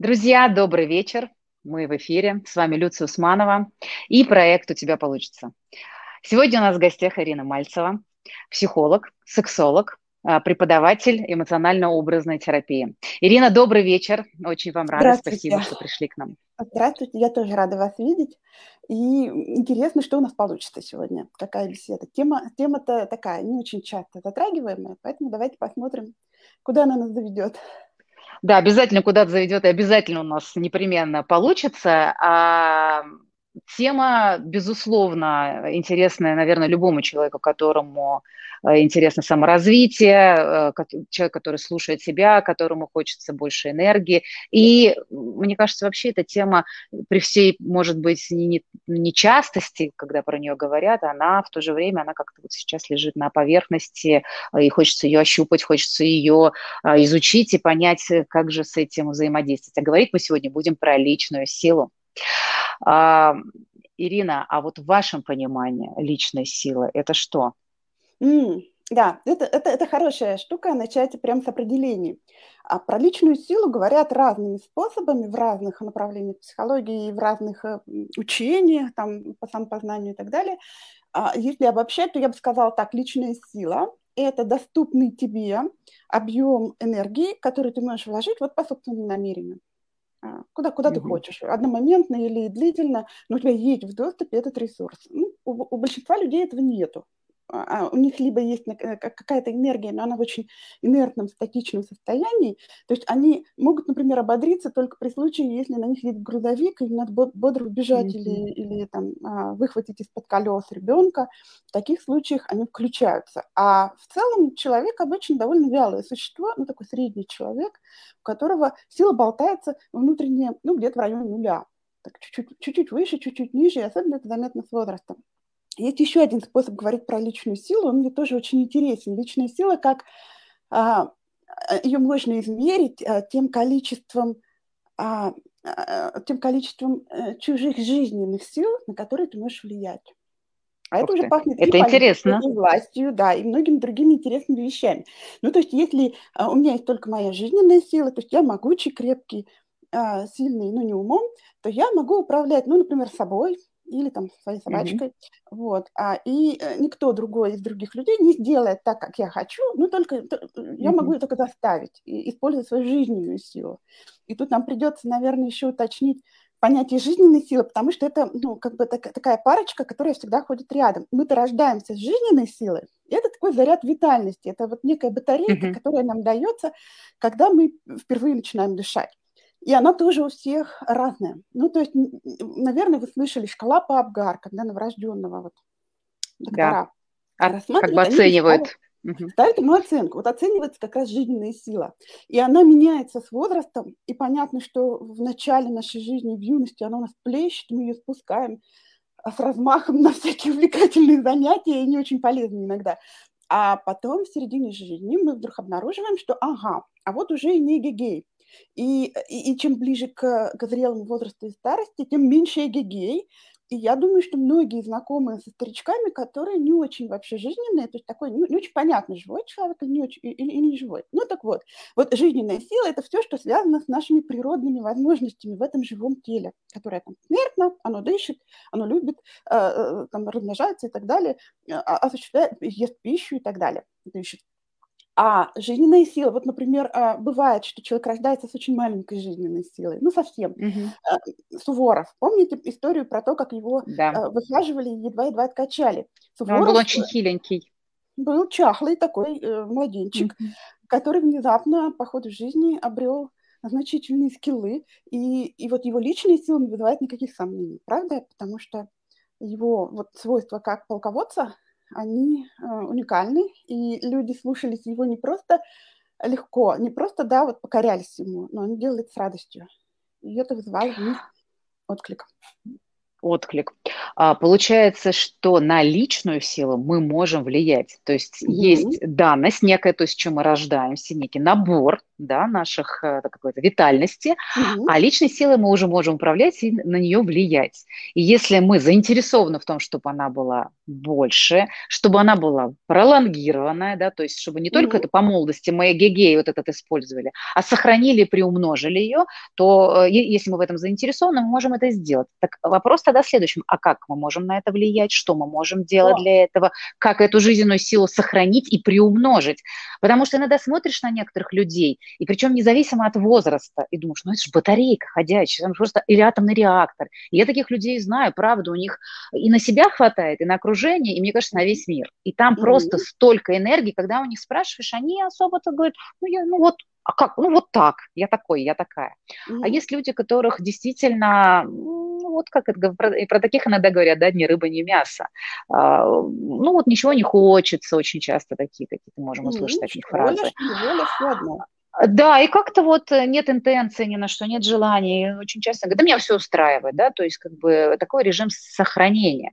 Друзья, добрый вечер. Мы в эфире. С вами Люция Усманова и проект «У тебя получится». Сегодня у нас в гостях Ирина Мальцева, психолог, сексолог, а, преподаватель эмоционально-образной терапии. Ирина, добрый вечер. Очень вам рада. Спасибо, что пришли к нам. Здравствуйте, я тоже рада вас видеть. И интересно, что у нас получится сегодня, какая беседа. Тема, тема-то такая, не очень часто затрагиваемая, поэтому давайте посмотрим, куда она нас заведет. Да, обязательно куда-то заведет, и обязательно у нас непременно получится. А тема, безусловно, интересная, наверное, любому человеку, которому Э, интересно саморазвитие, э, человек, который слушает себя, которому хочется больше энергии. И мне кажется, вообще эта тема при всей, может быть, не, не частости, когда про нее говорят, она в то же время, она как-то вот сейчас лежит на поверхности, э, и хочется ее ощупать, хочется ее изучить и понять, как же с этим взаимодействовать. А говорить мы сегодня будем про личную силу. А, Ирина, а вот в вашем понимании личной силы это что? М, да, это, это, это хорошая штука, начать прямо с определений. А про личную силу говорят разными способами в разных направлениях психологии, в разных э, учениях, там, по самопознанию и так далее. А если обобщать, то я бы сказала так, личная сила – это доступный тебе объем энергии, который ты можешь вложить вот по собственному намерению. А, куда, куда ты хочешь, одномоментно или длительно, но у тебя есть в доступе этот ресурс. Ну, у, у большинства людей этого нету. А, а у них либо есть э, какая-то энергия, но она в очень инертном, статичном состоянии, то есть они могут, например, ободриться только при случае, если на них едет грузовик, и надо бодро убежать mm-hmm. или, или там, а, выхватить из-под колес ребенка. В таких случаях они включаются. А в целом человек обычно довольно вялое существо, ну такой средний человек, у которого сила болтается внутренне, ну где-то в районе нуля. Так чуть-чуть, чуть-чуть выше, чуть-чуть ниже, и особенно это заметно с возрастом. Есть еще один способ говорить про личную силу, он мне тоже очень интересен. Личная сила, как а, ее можно измерить а, тем количеством, а, а, тем количеством а, чужих жизненных сил, на которые ты можешь влиять. А это уже пахнет это и интересно. и властью, да, и многими другими интересными вещами. Ну, то есть, если а, у меня есть только моя жизненная сила, то есть я могучий, крепкий, а, сильный, но не умом, то я могу управлять, ну, например, собой, или там своей собачкой, mm-hmm. вот, а, и э, никто другой из других людей не сделает так, как я хочу, ну, только то, mm-hmm. я могу ее только заставить и использовать свою жизненную силу. И тут нам придется, наверное, еще уточнить понятие жизненной силы, потому что это, ну, как бы так, такая парочка, которая всегда ходит рядом. Мы-то рождаемся с жизненной силой, и это такой заряд витальности, это вот некая батарейка, mm-hmm. которая нам дается, когда мы впервые начинаем дышать. И она тоже у всех разная. Ну, то есть, наверное, вы слышали шкала по Абгар, когда новорожденного вот доктора да. рассматривают. Как бы оценивают. Ставят, ставят ему оценку. Вот оценивается как раз жизненная сила. И она меняется с возрастом. И понятно, что в начале нашей жизни, в юности, она у нас плещет, мы ее спускаем а с размахом на всякие увлекательные занятия, и не очень полезные иногда. А потом в середине жизни мы вдруг обнаруживаем, что ага, а вот уже и не гегей. И, и, и чем ближе к, к зрелому возрасту и старости, тем меньше эгегей. И я думаю, что многие знакомые со старичками, которые не очень вообще жизненные, то есть такой ну, не очень понятно, живой человек или не, очень, или, или не живой. Ну так вот, вот жизненная сила – это все, что связано с нашими природными возможностями в этом живом теле, которое там смертно, оно дышит, оно любит, э, э там, размножается и так далее, э, осуществляет, ест пищу и так далее, дышит. А жизненная сила, вот, например, а, бывает, что человек рождается с очень маленькой жизненной силой, ну, совсем. Угу. Суворов, помните историю про то, как его да. А, выхаживали и едва-едва откачали? Суворов, он был очень хиленький. Был чахлый такой э, младенчик, угу. который внезапно по ходу жизни обрел значительные скиллы, и, и вот его личная сила не вызывает никаких сомнений, правда? Потому что его вот свойства как полководца – они э, уникальны, и люди слушались его не просто легко, не просто, да, вот покорялись ему, но они делали это с радостью. И это вызывало в них отклик. Отклик. А, получается, что на личную силу мы можем влиять. То есть mm-hmm. есть данность некая, то есть чем мы рождаемся, некий набор да, наших э, какой-то витальности, угу. а личной силой мы уже можем управлять и на нее влиять. И если мы заинтересованы в том, чтобы она была больше, чтобы она была пролонгированная, да, то есть чтобы не только угу. это по молодости мы эгегей вот этот использовали, а сохранили, приумножили ее, то э, если мы в этом заинтересованы, мы можем это сделать. Так вопрос тогда в следующем, а как мы можем на это влиять, что мы можем делать О. для этого, как эту жизненную силу сохранить и приумножить? Потому что иногда смотришь на некоторых людей, и причем независимо от возраста, и думаешь, ну это же батарейка ходячая, там просто или атомный реактор. И я таких людей знаю, правда, у них и на себя хватает, и на окружение, и мне кажется, на весь мир. И там mm-hmm. просто столько энергии, когда у них спрашиваешь, они особо-то говорят, ну я, ну вот а как? Ну, вот так, я такой, я такая. Mm-hmm. А есть люди, которых действительно, ну, вот как это, про, и про таких иногда говорят, да, ни рыба, ни мясо. А, ну, вот ничего не хочется, очень часто такие какие-то можем услышать mm-hmm. такие фразы. Да, и как-то вот нет интенции ни на что, нет желаний. Очень часто говорят, да меня все устраивает, да, то есть как бы такой режим сохранения.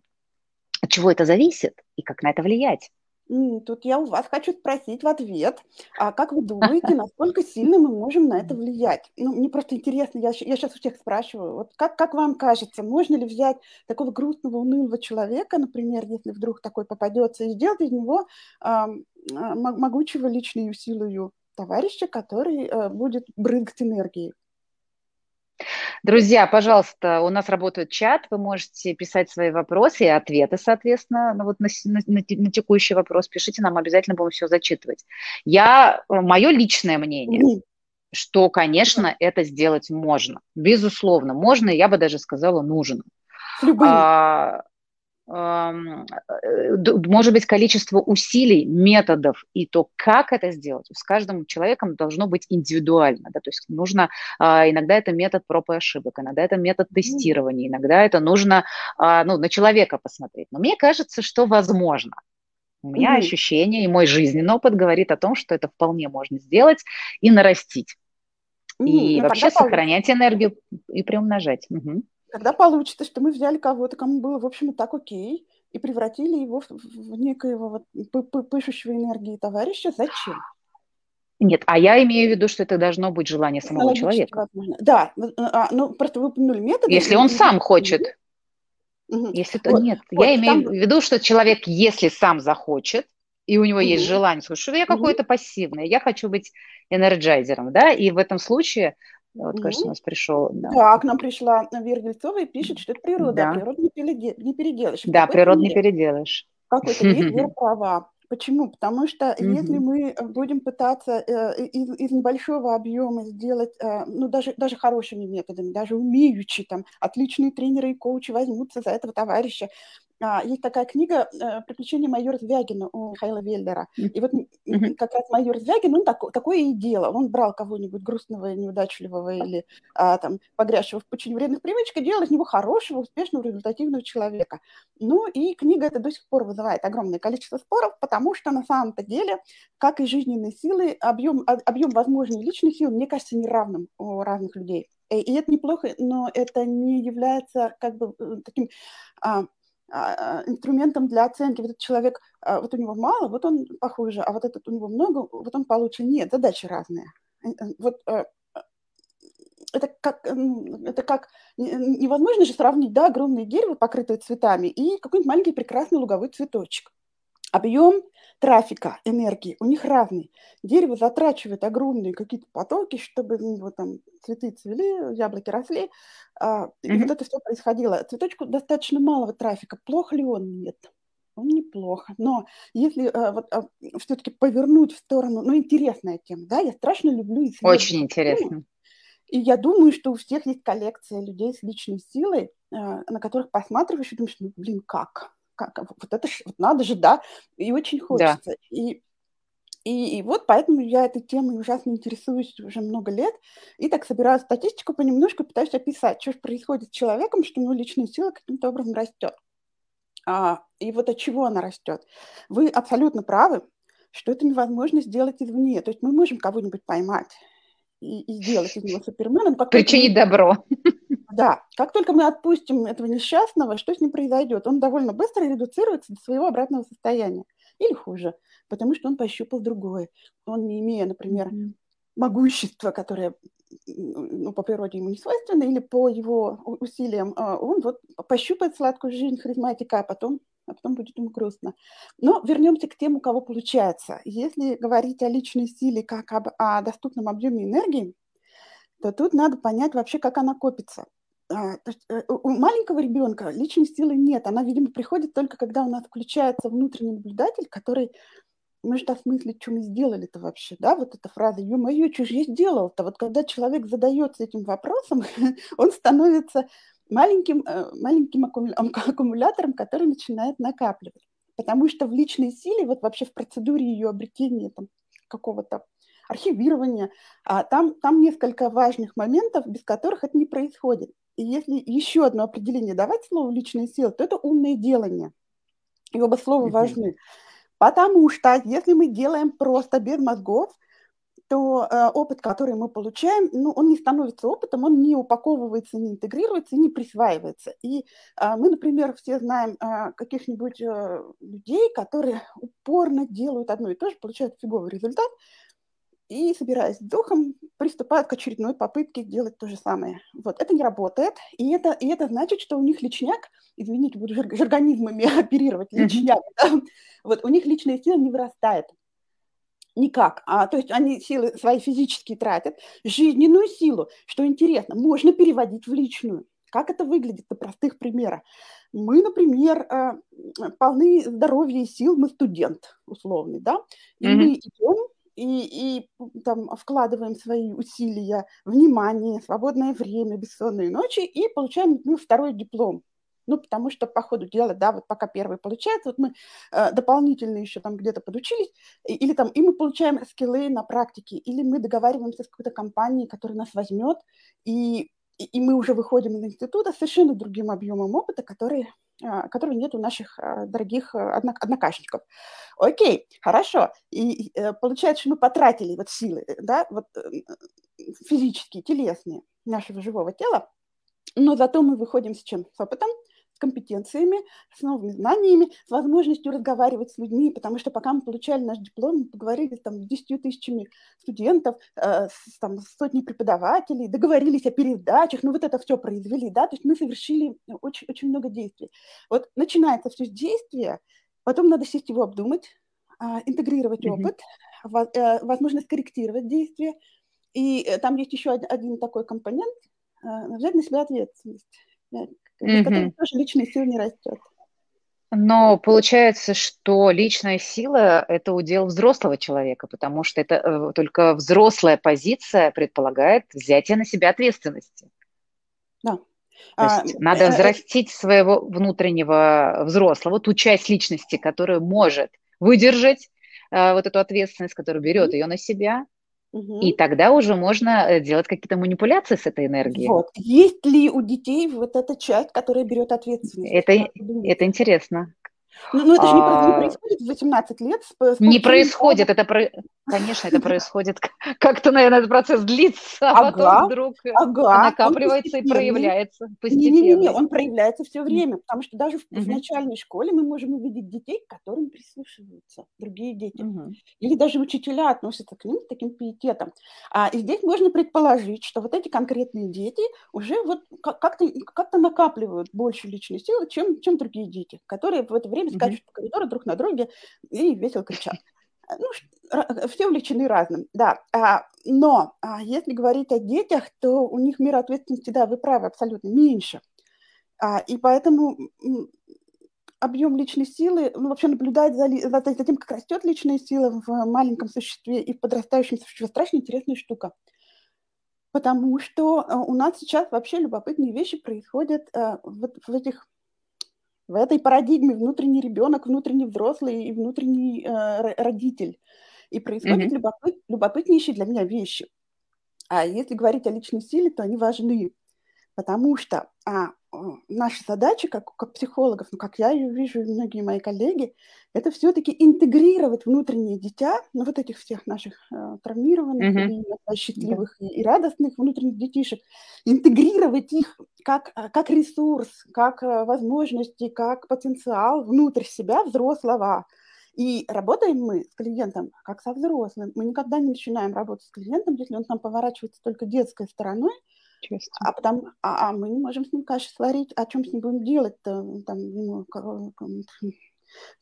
От чего это зависит и как на это влиять? Тут я у вас хочу спросить в ответ, а как вы думаете, насколько сильно мы можем на это влиять? Ну, мне просто интересно, я, я сейчас у всех спрашиваю, вот как, как вам кажется, можно ли взять такого грустного, унылого человека, например, если вдруг такой попадется, и сделать из него э, могучего личной силою товарища, который э, будет брызгать энергией? Друзья, пожалуйста, у нас работает чат, вы можете писать свои вопросы и ответы, соответственно, ну, вот на, на, на текущий вопрос. Пишите нам, обязательно будем все зачитывать. Я, э, мое личное мнение, что, конечно, это сделать можно. Безусловно, можно, я бы даже сказала, нужно. А, Э, может быть, количество усилий, методов и то, как это сделать, с каждым человеком должно быть индивидуально. Да? То есть нужно, а, иногда это метод проб и ошибок, иногда это метод тестирования, иногда это нужно а, ну, на человека посмотреть. Но мне кажется, что возможно. У меня mm-hmm. ощущение, и мой жизненный опыт говорит о том, что это вполне можно сделать и нарастить. Mm-hmm. И ну, вообще сохранять энергию и приумножать. Угу. Тогда получится, что мы взяли кого-то, кому было, в общем, и так окей, и превратили его в, в некоего вот пышущего энергии товарища. Зачем? Нет, а я имею в виду, что это должно быть желание самого человека. Возможно. Да, а, ну просто вы упомянули метод. Если он сам хочет. Угу. Если то вот, нет, вот, я имею там... в виду, что человек, если сам захочет, и у него угу. есть желание, что я какой-то угу. пассивный, я хочу быть энерджайзером, да, и в этом случае вот, кажется, у нас пришел. Да. да, к нам пришла Вера Гельцова и пишет, что это природа, да. а природу не, переде... не переделаешь. Да, природу не переделаешь. Какой-то вид Вера права. Почему? Потому что mm-hmm. если мы будем пытаться э, из, из небольшого объема сделать, э, ну даже, даже хорошими методами, даже умеючи, там, отличные тренеры и коучи возьмутся за этого товарища, есть такая книга э, «Приключения майора Звягина» у Михаила Веллера. И вот как раз майор Звягин, он так, такое и делал. Он брал кого-нибудь грустного, неудачливого или а, там, погрязшего в очень вредных привычках, делал из него хорошего, успешного, результативного человека. Ну и книга эта до сих пор вызывает огромное количество споров, потому что на самом-то деле, как и жизненные силы, объем, объем возможной личной силы, мне кажется, неравным у разных людей. И это неплохо, но это не является как бы э, таким а, а, инструментом для оценки. Вот этот человек, а, вот у него мало, вот он похуже, а вот этот у него много, вот он получше. Нет, задачи разные. Э, э, вот э, это как, это как невозможно же сравнить, да, огромное дерево, покрытое цветами, и какой-нибудь маленький прекрасный луговой цветочек. Объем трафика, энергии у них разный. Дерево затрачивает огромные какие-то потоки, чтобы у него там цветы цвели, яблоки росли. А, и mm-hmm. вот это все происходило. Цветочку достаточно малого трафика. Плохо ли он? Нет. Он неплохо. Но если а, вот а, все-таки повернуть в сторону, ну, интересная тема, да, я страшно люблю исследовать. Очень интересно. И я думаю, что у всех есть коллекция людей с личной силой, а, на которых посматриваешь и думаешь, ну, блин, как? Как, вот это ж, вот надо же, да, и очень хочется. Да. И, и, и вот поэтому я этой темой ужасно интересуюсь уже много лет, и так собираю статистику понемножку, пытаюсь описать, что же происходит с человеком, что у него личная сила каким-то образом растет. А, и вот от чего она растет. Вы абсолютно правы, что это невозможно сделать извне. То есть мы можем кого-нибудь поймать и, и сделать из него суперменом. Причинить добро. Да, как только мы отпустим этого несчастного, что с ним произойдет? Он довольно быстро редуцируется до своего обратного состояния. Или хуже, потому что он пощупал другое. Он, не имея, например, mm-hmm. могущество, которое ну, по природе ему не свойственно, или по его усилиям, а, он вот пощупает сладкую жизнь харизматика, а потом, а потом будет ему грустно. Но вернемся к тем, у кого получается. Если говорить о личной силе как об, о доступном объеме энергии, то тут надо понять вообще, как она копится. А, э, у маленького ребенка личной силы нет. Она, видимо, приходит только когда у нас включается внутренний наблюдатель, который может осмыслить, что мы сделали-то вообще, да, вот эта фраза, ё-моё, что же я сделал-то? Вот когда человек задается этим вопросом, он становится маленьким, э, маленьким аккумулятором, который начинает накапливать. Потому что в личной силе, вот вообще в процедуре ее обретения там, какого-то архивирования, а там, там несколько важных моментов, без которых это не происходит. И если еще одно определение давать слову личной силы, то это умное делание. И оба слова важны. Потому что если мы делаем просто без мозгов, то э, опыт, который мы получаем, ну, он не становится опытом, он не упаковывается, не интегрируется, не присваивается. И э, мы, например, все знаем э, каких-нибудь э, людей, которые упорно делают одно и то же, получают фиговый результат, и, собираясь с духом, приступают к очередной попытке делать то же самое. Вот, это не работает, и это, и это значит, что у них личняк, извините, буду жаргонизмами оперировать, личняк, да? вот у них личная сила не вырастает. Никак. А, то есть они силы свои физические тратят. Жизненную силу, что интересно, можно переводить в личную. Как это выглядит на простых примерах? Мы, например, э, полны здоровья и сил, мы студент условный, да, и mm-hmm. мы идем и, и там вкладываем свои усилия, внимание, свободное время, бессонные ночи и получаем ну, второй диплом. Ну, потому что по ходу дела, да, вот пока первый получается, вот мы э, дополнительно еще там где-то подучились, или там, и мы получаем скиллы на практике, или мы договариваемся с какой-то компанией, которая нас возьмет, и, и, и мы уже выходим из института с совершенно другим объемом опыта, который а, которого нет у наших а, дорогих а, однокашников. Окей, хорошо. И э, получается, что мы потратили вот силы, э, да, вот э, физические, телесные нашего живого тела, но зато мы выходим с чем? С опытом, компетенциями, с новыми знаниями, с возможностью разговаривать с людьми, потому что пока мы получали наш диплом, мы поговорили там, с 10 тысячами студентов, э, с, там, с сотней преподавателей, договорились о передачах, ну вот это все произвели, да, то есть мы совершили очень, очень много действий. Вот начинается все с действия, потом надо сесть его обдумать, э, интегрировать mm-hmm. опыт, во, э, возможно, скорректировать действия, и э, там есть еще один, один такой компонент, э, взять на себя ответственность которых тоже личная сила не растет. Но получается, что личная сила – это удел взрослого человека, потому что это э, только взрослая позиция предполагает взятие на себя ответственности. Да. То есть а, надо э, э, взрастить своего внутреннего взрослого, ту часть личности, которая может выдержать э, вот эту ответственность, которая берет ее на себя, Угу. И тогда уже можно э, делать какие-то манипуляции с этой энергией. Вот. Есть ли у детей вот эта часть, которая берет ответственность? Это, это интересно. Ну, ну это же не, а... не происходит в 18 лет. С, с не происходит, это, про... конечно, это происходит, как-то, наверное, этот процесс длится, а ага, потом вдруг ага, накапливается и проявляется постепенно. Не-не-не, он проявляется все время, потому что даже в, в начальной школе мы можем увидеть детей, к которым прислушиваются другие дети. Угу. Или даже учителя относятся к ним с таким пиететом. А, и здесь можно предположить, что вот эти конкретные дети уже вот как-то как накапливают больше личной силы, чем, чем другие дети, которые в это время скачут mm-hmm. по коридору друг на друге и весело кричат. Ну, все увлечены разным, да. А, но а, если говорить о детях, то у них мир ответственности, да, вы правы, абсолютно меньше. А, и поэтому объем личной силы, ну, вообще наблюдать за, за, за тем, как растет личная сила в маленьком существе и в подрастающем существе, страшно интересная штука. Потому что у нас сейчас вообще любопытные вещи происходят вот в этих в этой парадигме внутренний ребенок, внутренний взрослый и внутренний э, родитель. И происходят mm-hmm. любопыт, любопытнейшие для меня вещи. А если говорить о личной силе, то они важны, потому что а, наша задача, как, как психологов, ну, как я ее вижу, и многие мои коллеги, это все-таки интегрировать внутреннее дитя, ну, вот этих всех наших э, травмированных, mm-hmm. и, счастливых и, и радостных внутренних детишек, интегрировать их как, э, как ресурс, как э, возможности, как потенциал внутрь себя взрослого. И работаем мы с клиентом как со взрослым. Мы никогда не начинаем работать с клиентом, если он к нам поворачивается только детской стороной, а, потом, а, а мы не можем с ним каши сварить, о чем с ним будем делать-то? Там, ему,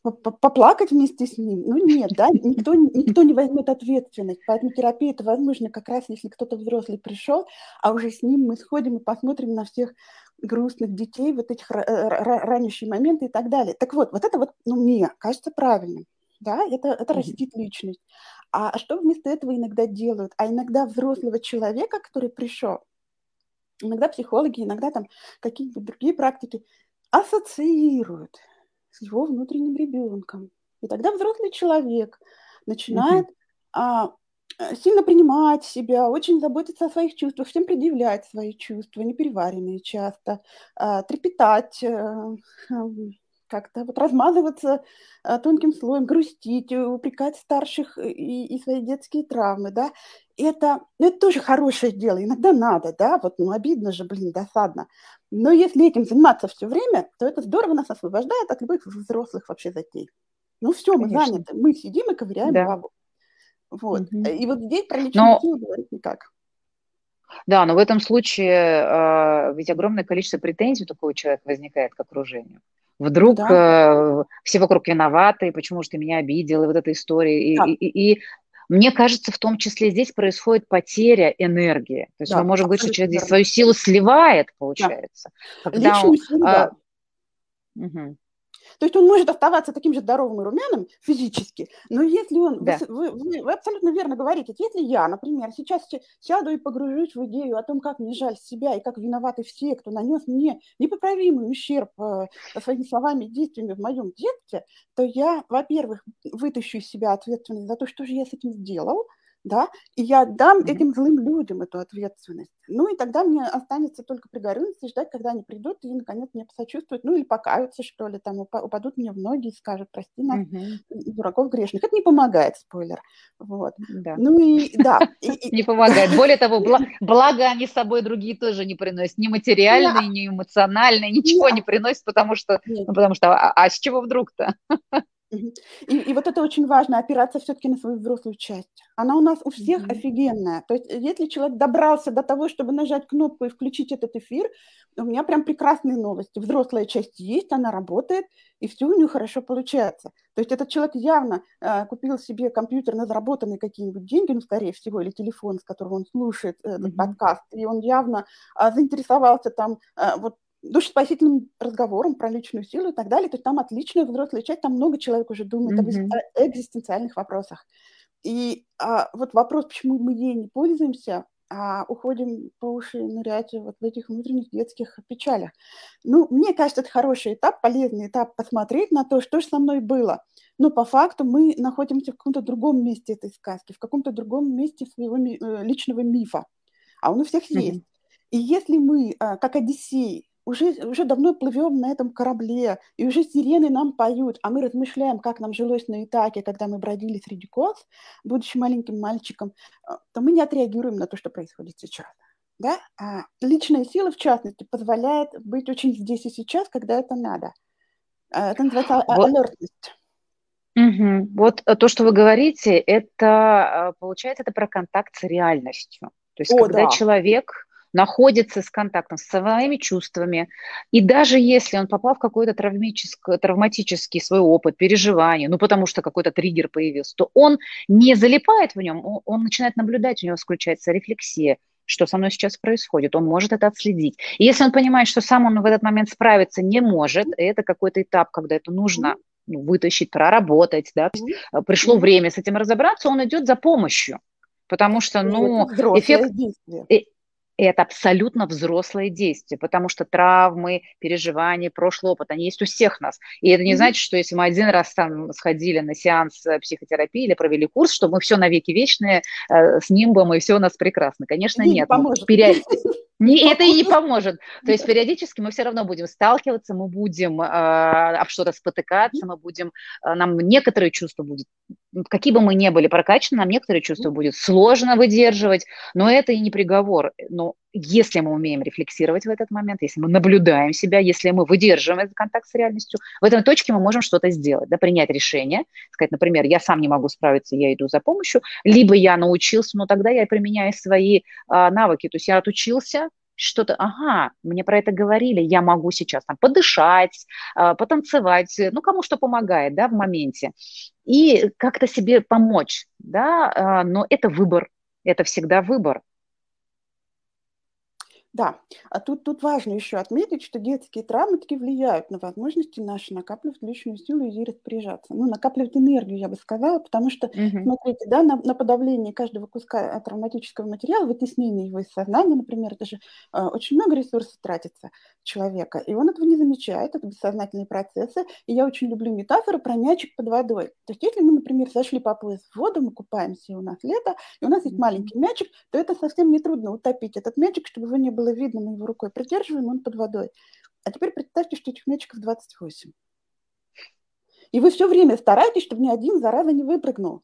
поплакать вместе с ним. Ну нет, да, никто, никто не возьмет ответственность. Поэтому терапия это возможно как раз, если кто-то взрослый пришел, а уже с ним мы сходим и посмотрим на всех грустных детей, вот этих ранящие моменты и так далее. Так вот, вот это вот, ну, мне кажется правильным. Да, это, это растит личность. А что вместо этого иногда делают? А иногда взрослого человека, который пришел, иногда психологи, иногда там какие-нибудь другие практики ассоциируют с его внутренним ребенком. И тогда взрослый человек начинает mm-hmm. а, сильно принимать себя, очень заботиться о своих чувствах, всем предъявлять свои чувства, непереваренные часто, а, трепетать, а, как-то вот размазываться а, тонким слоем, грустить, упрекать старших и, и свои детские травмы, да. Это, ну, это тоже хорошее дело, иногда надо, да, вот, ну, обидно же, блин, досадно. Но если этим заниматься все время, то это здорово нас освобождает от любых взрослых вообще затей. Ну все, мы Конечно. заняты, мы сидим и ковыряем да. бабу. Вот. Угу. И вот здесь про личную но... силу говорить никак. Да, но в этом случае э, ведь огромное количество претензий у такого человека возникает к окружению. Вдруг ну да. э, все вокруг виноваты, почему же ты меня обидел, и вот эта история. Да. И, и, и мне кажется, в том числе здесь происходит потеря энергии. То есть да, мы можем говорить, что человек здесь свою силу сливает, получается. Да. Когда он, силу, а, угу. То есть он может оставаться таким же здоровым и румяным физически, но если он, да. вы, вы, вы абсолютно верно говорите, если я, например, сейчас сяду и погружусь в идею о том, как мне жаль себя и как виноваты все, кто нанес мне непоправимый ущерб э, своими словами и действиями в моем детстве, то я, во-первых, вытащу из себя ответственность за то, что же я с этим сделал, да, и я дам mm-hmm. этим злым людям эту ответственность. Ну и тогда мне останется только пригорюниться и ждать, когда они придут и наконец мне посочувствуют, ну или покаются, что ли, там упадут мне в ноги и скажут, прости нас, mm-hmm. дураков грешных. Это не помогает, спойлер. Вот. Да. Ну и да. Не помогает. Более того, благо они с собой другие тоже не приносят. Ни материальные, ни эмоциональные, ничего не приносят, потому что, ну, потому что, а, а с чего вдруг-то? И, и вот это очень важно, опираться все-таки на свою взрослую часть. Она у нас у всех mm-hmm. офигенная. То есть если человек добрался до того, чтобы нажать кнопку и включить этот эфир, у меня прям прекрасные новости. Взрослая часть есть, она работает, и все у нее хорошо получается. То есть этот человек явно э, купил себе компьютер на заработанные какие-нибудь деньги, ну, скорее всего, или телефон, с которого он слушает этот mm-hmm. подкаст, и он явно э, заинтересовался там э, вот душеспасительным разговором про личную силу и так далее. То есть там отличная взрослая часть, там много человек уже думает mm-hmm. об экзистенциальных вопросах. И а, вот вопрос, почему мы ей не пользуемся, а уходим по уши нырять вот в этих внутренних детских печалях. Ну, мне кажется, это хороший этап, полезный этап посмотреть на то, что же со мной было. Но по факту мы находимся в каком-то другом месте этой сказки, в каком-то другом месте своего ми- э, личного мифа. А он у всех mm-hmm. есть. И если мы, а, как Одиссей, уже, уже давно плывем на этом корабле, и уже сирены нам поют, а мы размышляем, как нам жилось на Итаке, когда мы бродили среди коз, будучи маленьким мальчиком, а, то мы не отреагируем на то, что происходит сейчас. Да? А личная сила, в частности, позволяет быть очень здесь и сейчас, когда это надо. А, это называется вот. alертность. Угу. Вот э, то, что вы говорите, это, э, получается, это про контакт с реальностью. То есть, О, когда да. человек находится с контактом с своими чувствами. И даже если он попал в какой-то травматический, свой опыт, переживание, ну потому что какой-то триггер появился, то он не залипает в нем, он, он начинает наблюдать, у него включается рефлексия, что со мной сейчас происходит, он может это отследить. И если он понимает, что сам он в этот момент справиться не может, это какой-то этап, когда это нужно ну, вытащить, проработать, да, э, пришло время с этим разобраться, он идет за помощью. Потому что, ну, эффект, это абсолютно взрослое действие, потому что травмы, переживания, прошлый опыт, они есть у всех нас. И это не значит, что если мы один раз там сходили на сеанс э, психотерапии или провели курс, что мы все навеки вечные э, с нимбом и все у нас прекрасно. Конечно, и нет. Не Пере... Не, это и не поможет. То есть периодически мы все равно будем сталкиваться, мы будем э, об что-то спотыкаться, мы будем, э, нам некоторые чувства будет какие бы мы ни были прокачаны, нам некоторые чувства будет сложно выдерживать, но это и не приговор. Но если мы умеем рефлексировать в этот момент, если мы наблюдаем себя, если мы выдерживаем этот контакт с реальностью, в этой точке мы можем что-то сделать, да, принять решение, сказать, например, я сам не могу справиться, я иду за помощью, либо я научился, но тогда я применяю свои а, навыки, то есть я отучился, что-то, ага, мне про это говорили, я могу сейчас там подышать, а, потанцевать, ну, кому что помогает, да, в моменте, и как-то себе помочь, да, а, но это выбор, это всегда выбор. Да, а тут, тут важно еще отметить, что детские травмы таки влияют на возможности наши накапливать личную силу и распоряжаться. Ну, накапливать энергию, я бы сказала, потому что, угу. смотрите, да, на, на подавление каждого куска травматического материала, вытеснение его из сознания, например, это же э, очень много ресурсов тратится человека, и он этого не замечает, это бессознательные процессы. И я очень люблю метафору про мячик под водой. То есть если мы, например, зашли по пояс в воду, мы купаемся, и у нас лето, и у нас есть маленький мячик, то это совсем не трудно утопить этот мячик, чтобы его не было было видно, мы его рукой придерживаем, он под водой. А теперь представьте, что этих мячиков 28. И вы все время стараетесь, чтобы ни один, зараза, не выпрыгнул.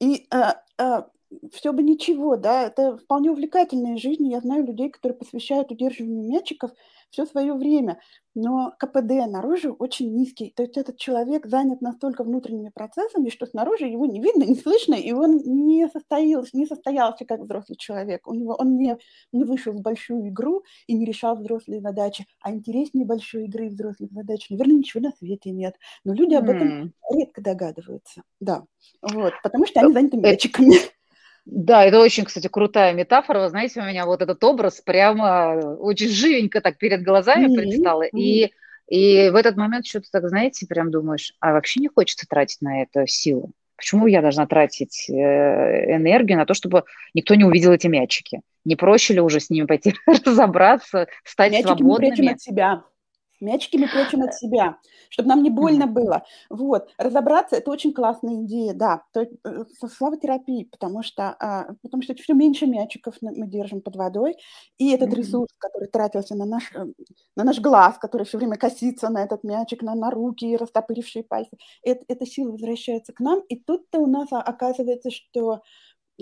И а, а, все бы ничего, да, это вполне увлекательная жизнь. Я знаю людей, которые посвящают удерживанию мячиков все свое время, но КПД наружу очень низкий. То есть этот человек занят настолько внутренними процессами, что снаружи его не видно, не слышно, и он не состоялся, не состоялся как взрослый человек. У него, он не, не вышел в большую игру и не решал взрослые задачи, а интереснее большой игры и взрослых задач, наверное, ничего на свете нет. Но люди об этом mm. редко догадываются. Да, вот, потому что они заняты мячиками. Да, это очень, кстати, крутая метафора. Вы знаете, у меня вот этот образ прямо очень живенько так перед глазами mm-hmm. предстал. Mm-hmm. И, и в этот момент что-то так, знаете, прям думаешь, а вообще не хочется тратить на это силу. Почему я должна тратить э, энергию на то, чтобы никто не увидел эти мячики? Не проще ли уже с ними пойти разобраться, стать Мячики свободными? Мы от себя. Мячики мы прячем от себя, чтобы нам не больно было. Вот, разобраться – это очень классная идея, да. То э, слава терапии, потому что, а, потому что все меньше мячиков мы держим под водой, и этот ресурс, который тратился на наш, э, на наш глаз, который все время косится на этот мячик, на, на руки, растопырившие пальцы, это, эта сила возвращается к нам, и тут-то у нас оказывается, что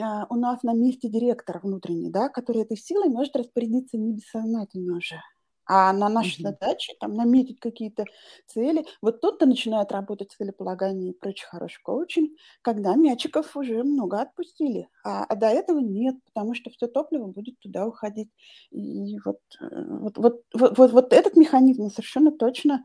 а, у нас на месте директор внутренний, да, который этой силой может распорядиться не бессознательно уже. А на наши mm-hmm. задачи, там, наметить какие-то цели, вот тут-то начинает работать целеполагание и прочий хороший коучинг, когда мячиков уже много отпустили, а, а до этого нет, потому что все топливо будет туда уходить. И вот, э, вот, вот, вот, вот, вот этот механизм совершенно точно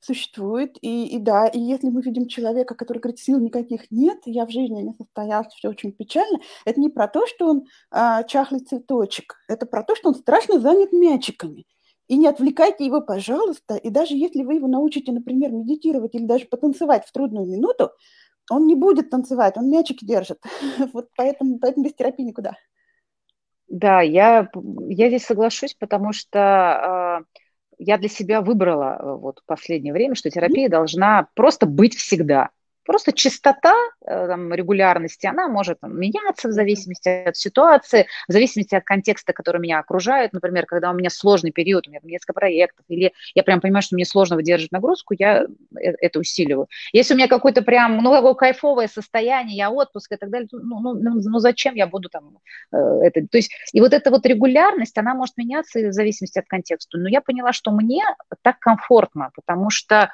существует. И, и да, и если мы видим человека, который говорит, сил никаких нет, я в жизни не состоялся, все очень печально, это не про то, что он а, чахлый цветочек, это про то, что он страшно занят мячиками. И не отвлекайте его, пожалуйста. И даже если вы его научите, например, медитировать или даже потанцевать в трудную минуту, он не будет танцевать, он мячик держит. Вот поэтому, поэтому без терапии никуда. Да, я, я здесь соглашусь, потому что э, я для себя выбрала э, вот в последнее время, что терапия mm-hmm. должна просто быть всегда. Просто частота э, там, регулярности, она может там, меняться в зависимости от ситуации, в зависимости от контекста, который меня окружает. Например, когда у меня сложный период, у меня несколько проектов, или я прям понимаю, что мне сложно выдерживать нагрузку, я э, это усиливаю. Если у меня какое-то прям, ну, такое кайфовое состояние, я отпуск и так далее, ну, ну, ну, ну зачем я буду там э, это? То есть, и вот эта вот регулярность, она может меняться в зависимости от контекста. Но я поняла, что мне так комфортно, потому что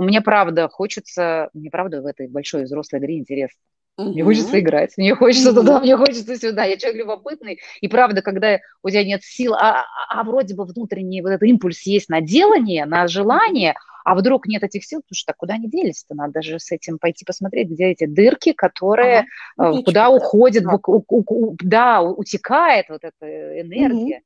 мне правда хочется, мне правда в этой большой взрослой игре интересно. Угу. Мне хочется играть, мне хочется угу. туда, мне хочется сюда. Я человек любопытный. И правда, когда у тебя нет сил, а, а, а вроде бы внутренний вот этот импульс есть на делание, на желание, а вдруг нет этих сил, потому что куда они делись-то? Надо же с этим пойти посмотреть, где эти дырки, которые, ага. куда уходит, да. У, у, у, да, утекает вот эта энергия. Угу.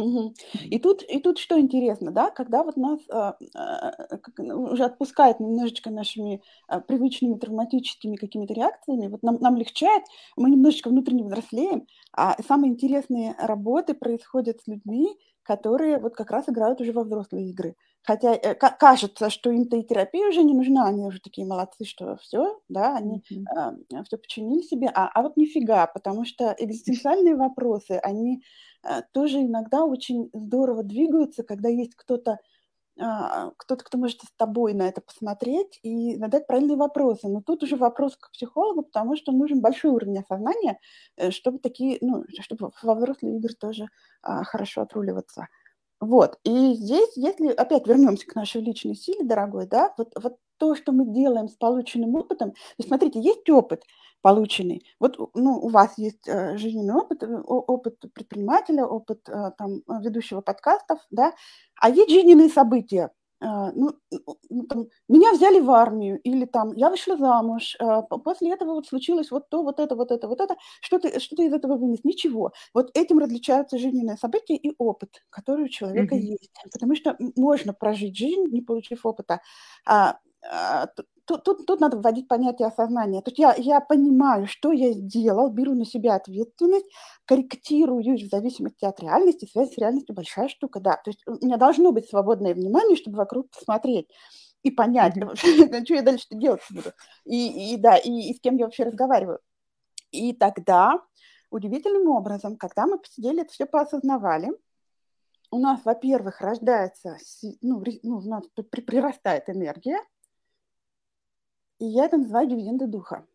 Угу. И тут, и тут что интересно, да, когда вот нас а, а, ну, уже отпускает немножечко нашими а, привычными травматическими какими-то реакциями, вот нам, нам легчает, мы немножечко внутренне взрослеем, а самые интересные работы происходят с людьми, которые вот как раз играют уже во взрослые игры. Хотя э, кажется, что им-то и терапия уже не нужна, они уже такие молодцы, что все, да, они mm-hmm. э, все починили себе, а, а вот нифига, потому что экзистенциальные вопросы, они Э, тоже иногда очень здорово двигаются, когда есть кто-то а, кто-то, кто может с тобой на это посмотреть и задать правильные вопросы. Но тут уже вопрос к психологу, потому что нужен большой уровень осознания, э, чтобы такие, ну, чтобы во взрослые игры тоже а, хорошо отруливаться. Вот, и здесь, если опять вернемся к нашей личной силе, дорогой, да, вот, вот то, что мы делаем с полученным опытом, то смотрите, есть опыт полученный, вот ну, у вас есть э, жизненный опыт, э, опыт предпринимателя, опыт э, там, ведущего подкастов, да, а есть жизненные события, ну, ну, там, меня взяли в армию, или там, я вышла замуж, а, после этого вот случилось вот то, вот это, вот это, вот это, что ты, что ты из этого вынес? Ничего. Вот этим различаются жизненные события и опыт, который у человека mm-hmm. есть. Потому что можно прожить жизнь, не получив опыта. А, а, тут, тут, тут надо вводить понятие осознания. То есть я, я понимаю, что я сделал, беру на себя ответственность, корректируюсь в зависимости от реальности. Связь с реальностью большая штука, да. То есть у меня должно быть свободное внимание, чтобы вокруг посмотреть и понять, что я дальше делать буду. И, и да, и, и с кем я вообще разговариваю. И тогда удивительным образом, когда мы посидели, это все поосознавали, у нас, во-первых, рождается, ну, ну, у нас прирастает энергия, и я это называю дивиденды духа.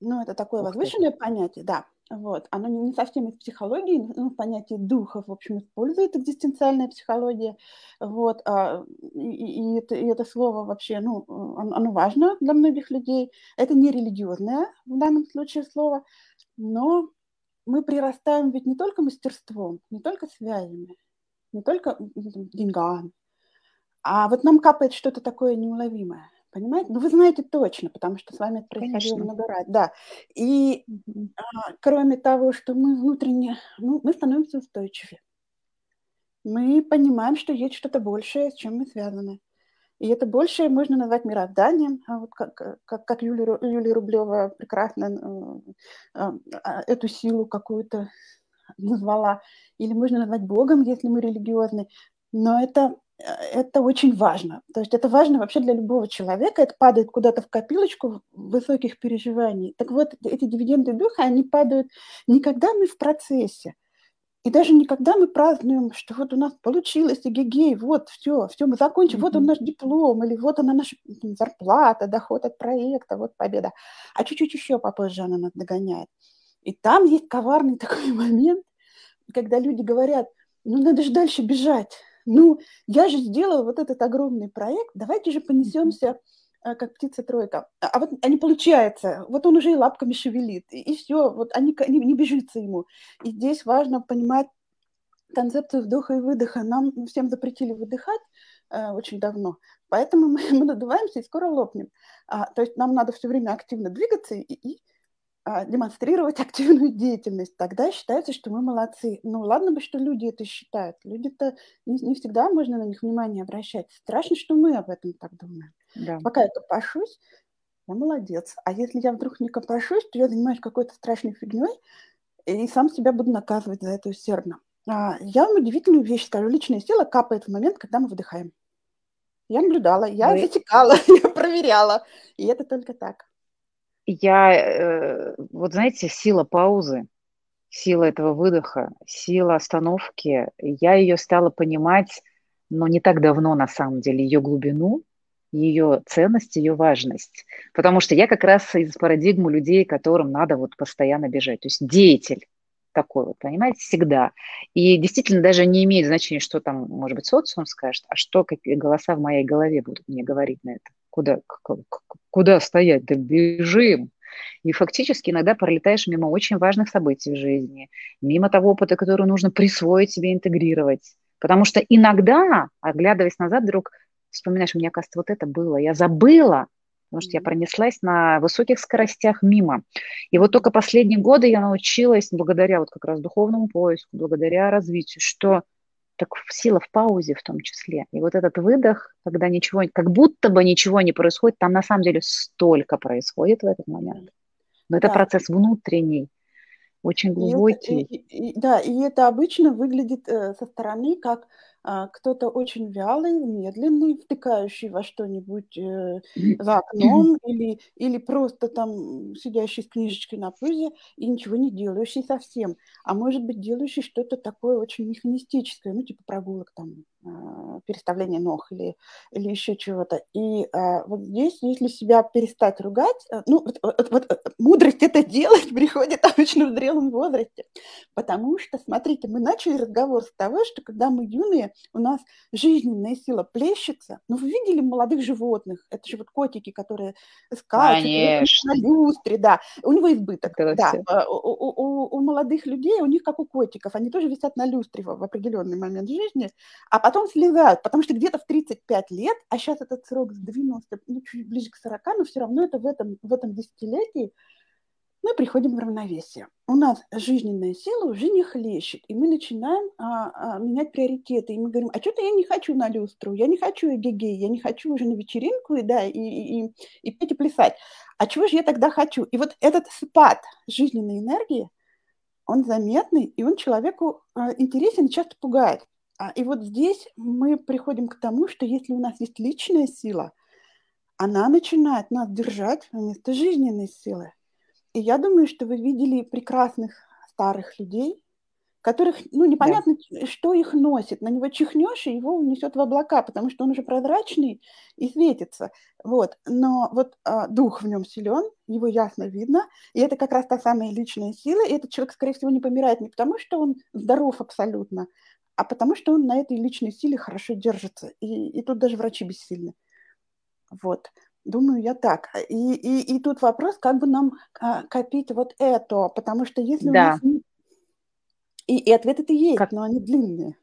Ну, это такое Ух возвышенное ты. понятие, да. Вот. Оно не совсем из психологии, но понятие духа, в общем, использует экзистенциальная психология. Вот. А, и, и, это, и это слово вообще, ну, оно важно для многих людей. Это не религиозное в данном случае слово, но мы прирастаем ведь не только мастерством, не только связями, не только деньгами, а вот нам капает что-то такое неуловимое. Понимаете? Ну, вы знаете точно, потому что с вами это происходило много раз. Да. И а, кроме того, что мы внутренне, ну, мы становимся устойчивее. Мы понимаем, что есть что-то большее, с чем мы связаны. И это большее можно назвать мирозданием, а вот как, как, как Юлия, Юлия Рублева прекрасно э, э, эту силу какую-то назвала. Или можно назвать Богом, если мы религиозны. Но это это очень важно. То есть это важно вообще для любого человека. Это падает куда-то в копилочку высоких переживаний. Так вот, эти дивиденды духа, они падают не когда мы в процессе, и даже не когда мы празднуем, что вот у нас получилось, и гигей, вот, все, все, мы закончим, mm-hmm. вот он наш диплом, или вот она наша зарплата, доход от проекта, вот победа. А чуть-чуть еще попозже она нас догоняет. И там есть коварный такой момент, когда люди говорят, ну надо же дальше бежать, ну, я же сделала вот этот огромный проект, давайте же понесемся э, как птица-тройка. А, а вот а не получается, вот он уже и лапками шевелит, и, и все, вот они, не, не бежится ему. И здесь важно понимать концепцию вдоха и выдоха. Нам всем запретили выдыхать э, очень давно, поэтому мы, мы надуваемся и скоро лопнем. А, то есть нам надо все время активно двигаться и, и а, демонстрировать активную деятельность, тогда считается, что мы молодцы. Ну, ладно бы, что люди это считают. Люди-то не, не всегда можно на них внимание обращать. Страшно, что мы об этом так думаем. Да. Пока я копошусь, я молодец. А если я вдруг не копошусь, то я занимаюсь какой-то страшной фигней и сам себя буду наказывать за это усердно. А, я вам удивительную вещь скажу. Личная сила капает в момент, когда мы выдыхаем. Я наблюдала, я Вы... затекала, я проверяла. И это только так я, э, вот знаете, сила паузы, сила этого выдоха, сила остановки, я ее стала понимать, но не так давно на самом деле, ее глубину, ее ценность, ее важность. Потому что я как раз из парадигмы людей, которым надо вот постоянно бежать. То есть деятель такой вот, понимаете, всегда. И действительно даже не имеет значения, что там, может быть, социум скажет, а что, какие голоса в моей голове будут мне говорить на это куда, куда стоять, да бежим. И фактически иногда пролетаешь мимо очень важных событий в жизни, мимо того опыта, который нужно присвоить себе, интегрировать. Потому что иногда, оглядываясь назад, вдруг вспоминаешь, у меня, кажется, вот это было, я забыла, потому что я пронеслась на высоких скоростях мимо. И вот только последние годы я научилась, благодаря вот как раз духовному поиску, благодаря развитию, что так сила в паузе в том числе. И вот этот выдох, когда ничего, как будто бы ничего не происходит, там на самом деле столько происходит в этот момент. Но это да. процесс внутренний, очень глубокий. И и, и, да, и это обычно выглядит э, со стороны как кто-то очень вялый, медленный, втыкающий во что-нибудь э, за окном или, или просто там сидящий с книжечкой на пузе и ничего не делающий совсем. А может быть, делающий что-то такое очень механистическое, ну, типа прогулок там, а, переставление ног или, или еще чего-то. И а, вот здесь, если себя перестать ругать, а, ну, вот, вот, вот э, мудрость это делать приходит обычно в зрелом возрасте. Потому что, смотрите, мы начали разговор с того, что когда мы юные, у нас жизненная сила плещется. Ну, вы видели молодых животных? Это же вот котики, которые скачут Конечно. на люстре, да. У него избыток, да. У, у, у, у молодых людей, у них как у котиков, они тоже висят на люстре в, в определенный момент жизни, а потом потом слезают, потому что где-то в 35 лет, а сейчас этот срок с 90, ну, чуть ближе к 40, но все равно это в этом, в этом десятилетии, мы приходим в равновесие. У нас жизненная сила уже не хлещет, и мы начинаем а, а, менять приоритеты. И мы говорим, а что-то я не хочу на люстру, я не хочу эгегей, я не хочу уже на вечеринку и, да, и, и, и петь и плясать. А чего же я тогда хочу? И вот этот спад жизненной энергии, он заметный, и он человеку а, интересен и часто пугает. А, и вот здесь мы приходим к тому, что если у нас есть личная сила, она начинает нас держать вместо жизненной силы. И я думаю, что вы видели прекрасных старых людей, которых, ну, непонятно, да. что их носит. На него чихнешь, и его унесет в облака, потому что он уже прозрачный и светится. Вот. Но вот а, дух в нем силен, его ясно видно, и это как раз та самая личная сила, и этот человек, скорее всего, не помирает не потому, что он здоров абсолютно, а потому что он на этой личной силе хорошо держится. И, и тут даже врачи бессильны. Вот. Думаю, я так. И, и, и тут вопрос, как бы нам а, копить вот это, потому что если да. у нас... И, и ответ это есть, как... но они длинные.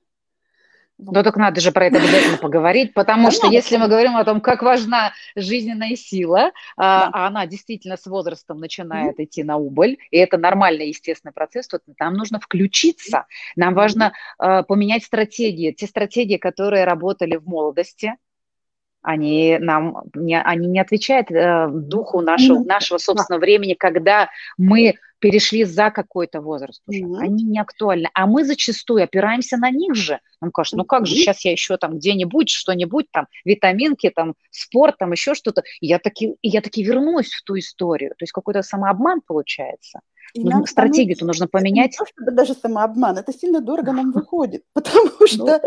Ну так надо же про это обязательно поговорить, потому что если мы говорим о том, как важна жизненная сила, а, а она действительно с возрастом начинает идти на убыль, и это нормальный естественный процесс, то нам нужно включиться, нам важно а, поменять стратегии, те стратегии, которые работали в молодости, они нам не, они не отвечают э, духу нашего, нашего собственного времени, когда мы перешли за какой-то возраст уже. Mm-hmm. Они не актуальны. А мы зачастую опираемся на них же. Нам кажется, ну как же, сейчас я еще там где-нибудь, что-нибудь, там, витаминки, там, спорт, там, еще что-то. И я таки, и я таки вернусь в ту историю. То есть какой-то самообман получается. И ну, стратегию-то нужно поменять. Не то, чтобы даже самообман, это сильно дорого нам выходит, потому ну, что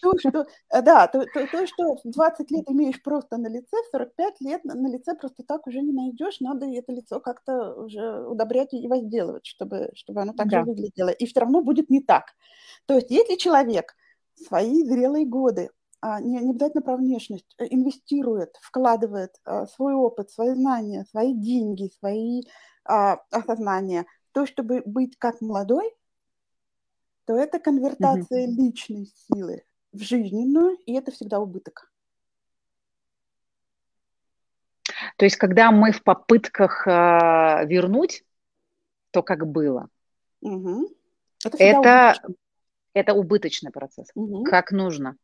то, что, э, да, то, то, то, что 20 лет имеешь просто на лице, 45 лет на лице просто так уже не найдешь, надо это лицо как-то уже удобрять и возделывать, чтобы, чтобы оно так да. же выглядело. И все равно будет не так. То есть если человек свои зрелые годы а, не, не обязательно про внешность, э, инвестирует, вкладывает а, свой опыт, свои знания, свои деньги, свои а, осознания, то, чтобы быть как молодой, то это конвертация mm-hmm. личной силы в жизненную, и это всегда убыток. То есть, когда мы в попытках э, вернуть то, как было, угу. это, это, это убыточный процесс, угу. как нужно.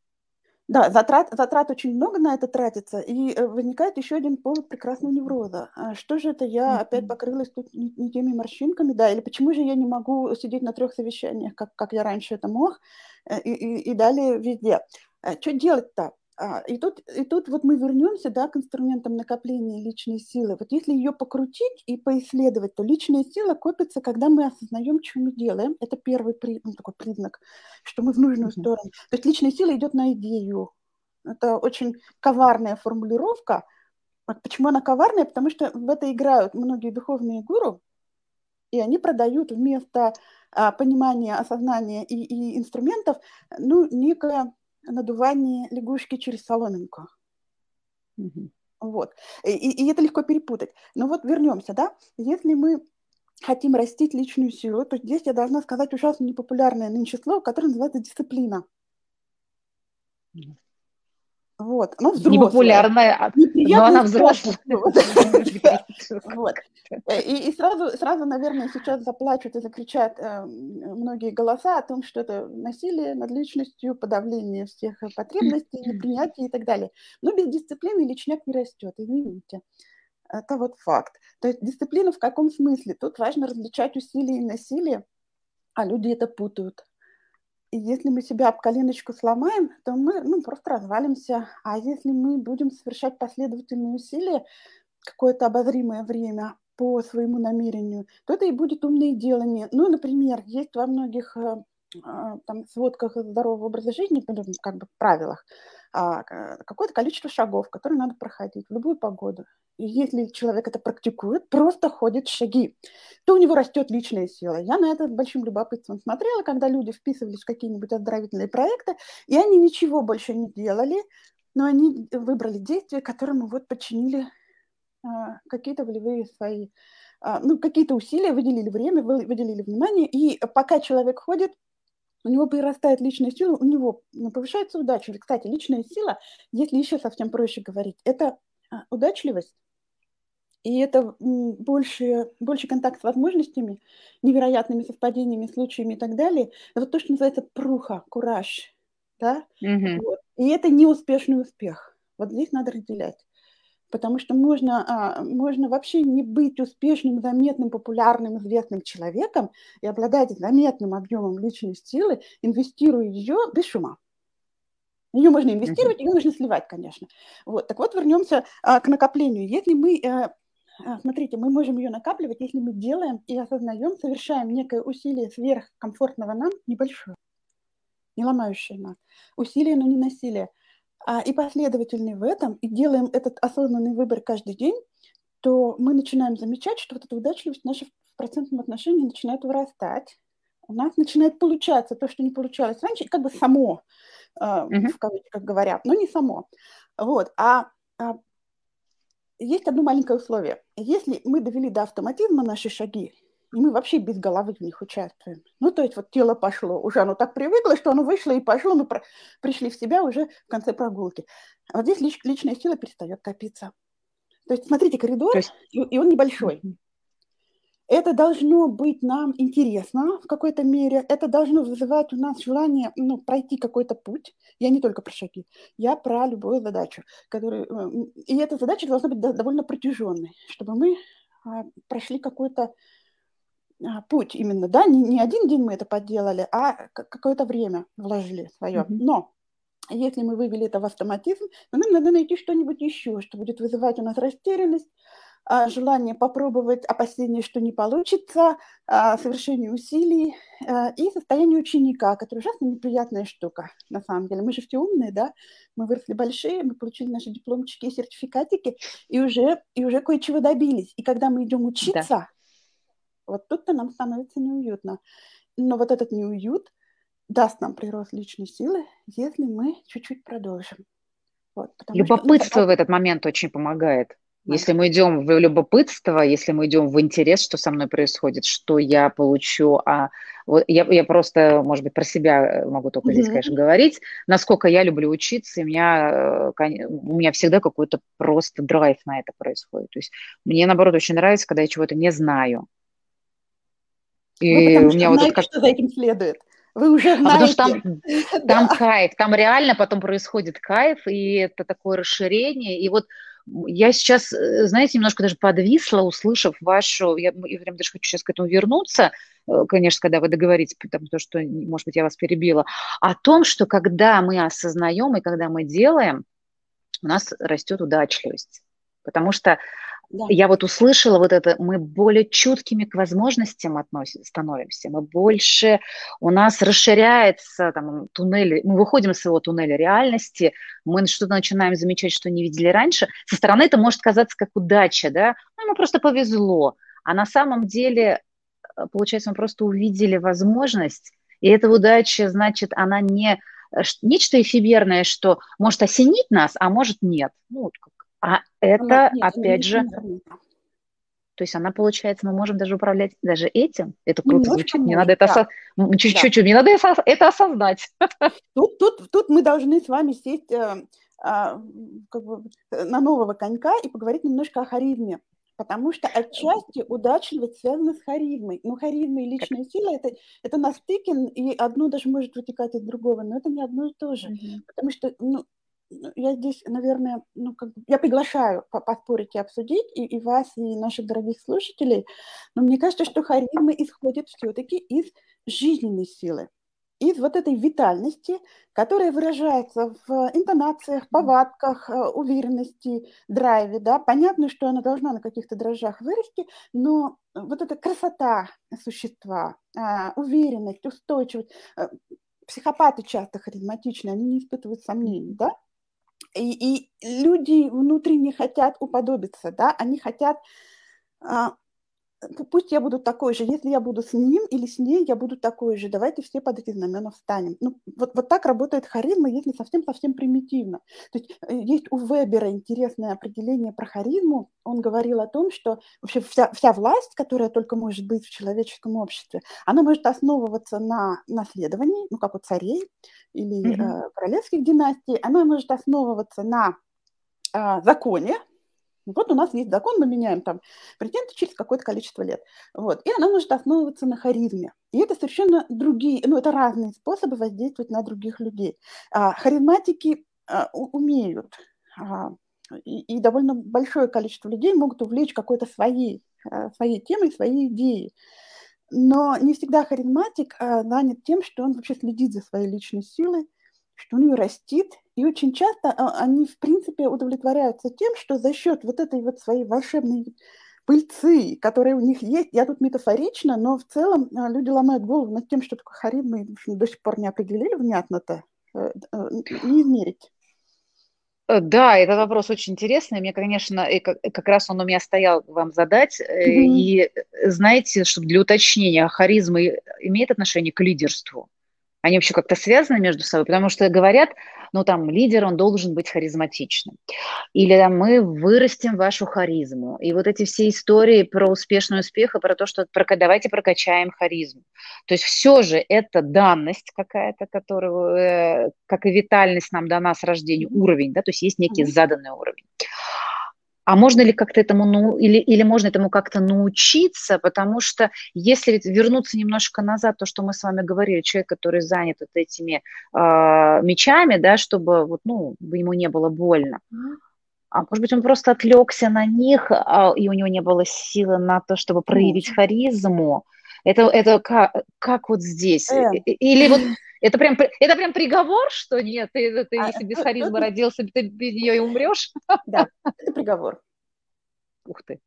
Да, затрат, затрат очень много на это тратится, и э, возникает еще один повод прекрасного невроза. А что же это я mm-hmm. опять покрылась тут не, не теми морщинками, да, или почему же я не могу сидеть на трех совещаниях, как, как я раньше это мог, э, и, и, и далее везде. Э, что делать-то? А, и тут, и тут вот мы вернемся да, к инструментам накопления личной силы. Вот если ее покрутить и поисследовать, то личная сила копится, когда мы осознаем, что мы делаем. Это первый при, ну, такой признак, что мы в нужную mm-hmm. сторону. То есть личная сила идет на идею. Это очень коварная формулировка. Вот почему она коварная? Потому что в это играют многие духовные гуру, и они продают вместо а, понимания, осознания и, и инструментов ну, некое надувание лягушки через соломинку. Угу. Вот. И, и это легко перепутать. Но вот вернемся, да? Если мы хотим растить личную силу, то здесь я должна сказать ужасно непопулярное нынче слово, которое называется дисциплина. Вот, она взрослая. Непопулярная, а, но она взрослая. Вот. Э, и, и сразу, сразу, наверное, сейчас заплачут и закричат э, многие голоса о том, что это насилие над личностью, подавление всех потребностей, непринятие и так далее. Но без дисциплины личняк не растет, извините. Это вот факт. То есть дисциплина в каком смысле? Тут важно различать усилие и насилие, а люди это путают. И если мы себя об коленочку сломаем, то мы ну, просто развалимся. А если мы будем совершать последовательные усилия какое-то обозримое время по своему намерению, то это и будет умное делание. Ну, например, есть во многих а, там, сводках здорового образа жизни, как бы правилах, а, какое-то количество шагов, которые надо проходить в любую погоду. И если человек это практикует, просто ходит шаги, то у него растет личная сила. Я на это большим любопытством смотрела, когда люди вписывались в какие-нибудь оздоровительные проекты, и они ничего больше не делали, но они выбрали действия, которым вот подчинили а, какие-то волевые свои, ну, какие-то усилия, выделили время, выделили внимание, и пока человек ходит, у него прирастает личная сила, у него ну, повышается удача. Кстати, личная сила, если еще совсем проще говорить, это а, удачливость, и это больше, больше контакт с возможностями, невероятными совпадениями, случаями и так далее. Это то, что называется пруха, кураж. Да? Mm-hmm. Вот. И это неуспешный успех. Вот здесь надо разделять. Потому что можно, а, можно вообще не быть успешным, заметным, популярным, известным человеком и обладать заметным объемом личной силы, инвестируя ее без шума. Ее можно инвестировать, ее можно сливать, конечно. Вот. Так вот, вернемся а, к накоплению. Если мы, а, а, смотрите, мы можем ее накапливать, если мы делаем и осознаем, совершаем некое усилие сверхкомфортного нам, небольшое, не ломающее нас. Усилие, но не насилие а, и последовательны в этом, и делаем этот осознанный выбор каждый день, то мы начинаем замечать, что вот эта удачливость наша в процентном отношении начинает вырастать. У нас начинает получаться то, что не получалось раньше, как бы само, э, mm-hmm. в кавычках говоря, но не само. Вот. А, а есть одно маленькое условие. Если мы довели до автоматизма наши шаги, и мы вообще без головы в них участвуем. Ну, то есть вот тело пошло, уже оно так привыкло, что оно вышло и пошло, мы про- пришли в себя уже в конце прогулки. А вот здесь лич- личная сила перестает копиться. То есть смотрите, коридор, есть... и, и он небольшой. Это должно быть нам интересно в какой-то мере, это должно вызывать у нас желание ну, пройти какой-то путь. Я не только про шаги, я про любую задачу. Которую, э, и эта задача должна быть довольно протяженной, чтобы мы а, прошли какой-то путь именно, да, не, не один день мы это подделали, а какое-то время вложили свое. Mm-hmm. Но если мы вывели это в автоматизм, то нам надо найти что-нибудь еще, что будет вызывать у нас растерянность, а, желание попробовать, опасение, что не получится, а, совершение усилий и состояние ученика, которое ужасно неприятная штука, на самом деле. Мы же все умные, да, мы выросли большие, мы получили наши дипломчики и сертификатики, и уже, и уже кое-чего добились. И когда мы идем учиться, да вот тут-то нам становится неуютно. Но вот этот неуют даст нам прирост личной силы, если мы чуть-чуть продолжим. Вот, Любопытство что, в этот момент очень помогает. Если мы идем в любопытство, если мы идем в интерес, что со мной происходит, что я получу, а вот я, я просто, может быть, про себя э, могу только mm-hmm. здесь, конечно, говорить, насколько я люблю учиться, и у меня, э, у меня всегда какой-то просто драйв на это происходит. То есть мне, наоборот, очень нравится, когда я чего-то не знаю. И ну, у меня вот знаете, как... что за этим следует. Вы уже знаете. А потому что там, там кайф, там реально потом происходит кайф, и это такое расширение. И вот я сейчас, э, знаете, немножко даже подвисла, услышав вашу, я, я прям даже хочу сейчас к этому вернуться, э, конечно, когда вы договоритесь, потому что, может быть, я вас перебила, о том, что когда мы осознаем и когда мы делаем, у нас растет удачливость. Потому что да. Я вот услышала вот это, мы более чуткими к возможностям относим, становимся, мы больше, у нас расширяется там туннель, мы выходим из своего туннеля реальности, мы что-то начинаем замечать, что не видели раньше. Со стороны это может казаться как удача, да, ну, ему просто повезло. А на самом деле, э, получается, мы просто увидели возможность, и эта удача, значит, она не э, нечто эфемерное, что может осенить нас, а может нет. Ну, а это, нет, опять же, то есть она, получается, мы можем даже управлять даже этим. Это круто Немножко звучит. Мне надо это да. осо... чуть-чуть, да. мне надо это осознать. Тут, тут, тут мы должны с вами сесть э, э, как бы, на нового конька и поговорить немножко о харизме. Потому что отчасти удачливость связана с харизмой. Ну, харизма и личная сила это, это на стыке, и одно даже может вытекать из другого, но это не одно и то же. Mm-hmm. Потому что ну, ну, я здесь, наверное, ну, как бы, я приглашаю поспорить и обсудить и, и вас, и наших дорогих слушателей, но мне кажется, что харизма исходит все-таки из жизненной силы. из вот этой витальности, которая выражается в интонациях, повадках, э, уверенности, драйве, да, понятно, что она должна на каких-то дрожжах вырасти, но вот эта красота существа, а, уверенность, устойчивость, э, психопаты часто харизматичны, они не испытывают сомнений, да, и, и люди внутренне хотят уподобиться, да, они хотят а, пусть я буду такой же, если я буду с ним или с ней, я буду такой же, давайте все под эти знамена встанем. Ну, вот, вот так работает харизма, если совсем-совсем примитивно. То есть э, есть у Вебера интересное определение про харизму, он говорил о том, что вообще вся, вся власть, которая только может быть в человеческом обществе, она может основываться на наследовании, ну, как у царей или mm-hmm. э, королевских династий, она может основываться на э, законе, вот у нас есть закон, мы меняем там президента через какое-то количество лет. Вот. И она может основываться на харизме. И это совершенно другие, ну, это разные способы воздействовать на других людей. А, харизматики а, умеют, а, и, и довольно большое количество людей могут увлечь какой-то своей, а, своей темой, своей идеей. Но не всегда харизматик а, занят тем, что он вообще следит за своей личной силой, что у нее растит, и очень часто а, они, в принципе, удовлетворяются тем, что за счет вот этой вот своей волшебной пыльцы, которые у них есть, я тут метафорично, но в целом а, люди ломают голову над тем, что такое харизма, и до сих пор не определили внятно-то, э, э, не измерить. Э, да, этот вопрос очень интересный. Мне, конечно, и как, как раз он у меня стоял вам задать. Mm-hmm. И знаете, чтобы для уточнения, харизма имеет отношение к лидерству? Они вообще как-то связаны между собой, потому что говорят, ну там лидер, он должен быть харизматичным. Или там, мы вырастим вашу харизму. И вот эти все истории про успешный успех и про то, что про, давайте прокачаем харизму. То есть все же это данность какая-то, которую, э, как и витальность нам дана с рождения, уровень, да, то есть есть некий заданный уровень. А можно ли как-то этому, ну, или, или можно этому как-то научиться, потому что если вернуться немножко назад, то, что мы с вами говорили, человек, который занят вот этими э, мечами, да, чтобы вот, ну, ему не было больно, а может быть, он просто отвлекся на них, а, и у него не было силы на то, чтобы проявить харизму. Это, это как, как вот здесь? Э. Или вот это прям, это прям приговор, что нет, ты, ты а, если без харизмы родился, ты без нее и умрешь? Да, это приговор. Ух ты.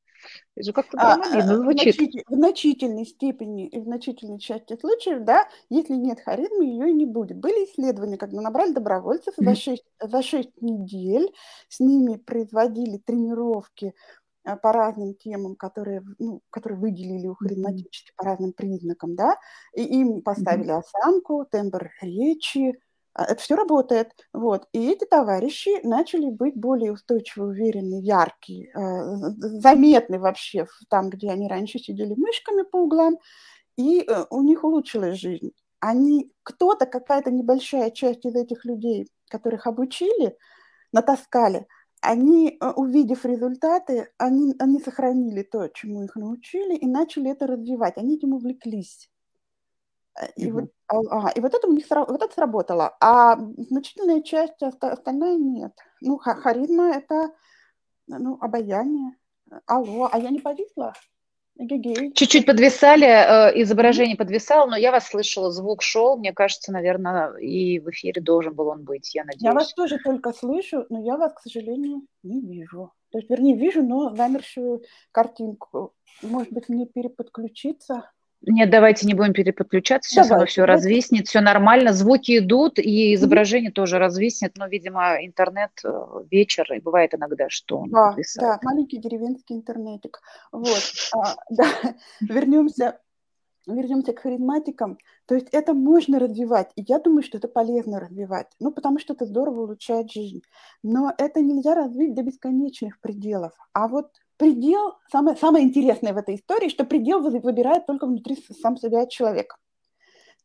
Это же как-то а, а звучит. В значительной степени и в значительной части случаев, да, если нет харизмы, ее и не будет. Были исследования, когда набрали добровольцев mm-hmm. за, 6, за 6 недель, с ними производили тренировки Э, по разным темам, которые, ну, которые выделили у харизматически по разным признакам, да, и им поставили осанку, тембр речи, а, это все работает. Вот. И эти товарищи начали быть более устойчивы, уверенны, яркие, э, заметны вообще там, где они раньше сидели мышками по углам, и э, у них улучшилась жизнь. Они, кто-то, какая-то небольшая часть из этих людей, которых обучили, натаскали – они, э, увидев результаты, они, они сохранили то, чему их научили, и начали это развивать. Они этим увлеклись. Э, и, mm-hmm. вот, а, и вот это у них вот это сработало. А значительная часть остальная нет. Ну, харизма это ну, обаяние. Алло, а я не повисла? Чуть-чуть подвисали, э, изображение подвисало, но я вас слышала, звук шел, мне кажется, наверное, и в эфире должен был он быть, я надеюсь. Я вас тоже только слышу, но я вас, к сожалению, не вижу. То есть, вернее, вижу, но замершую картинку. Может быть, мне переподключиться? Нет, давайте не будем переподключаться, сейчас Давай, оно все давайте. развиснет, все нормально, звуки идут, и изображение mm-hmm. тоже развиснет, но, видимо, интернет э, вечер, и бывает иногда, что он да, Да, маленький деревенский интернетик. Вот, а, да, вернемся, вернемся к харизматикам. То есть это можно развивать, и я думаю, что это полезно развивать, ну, потому что это здорово улучшает жизнь. Но это нельзя развить до бесконечных пределов. А вот предел, самое, самое интересное в этой истории, что предел выбирает только внутри сам себя человек.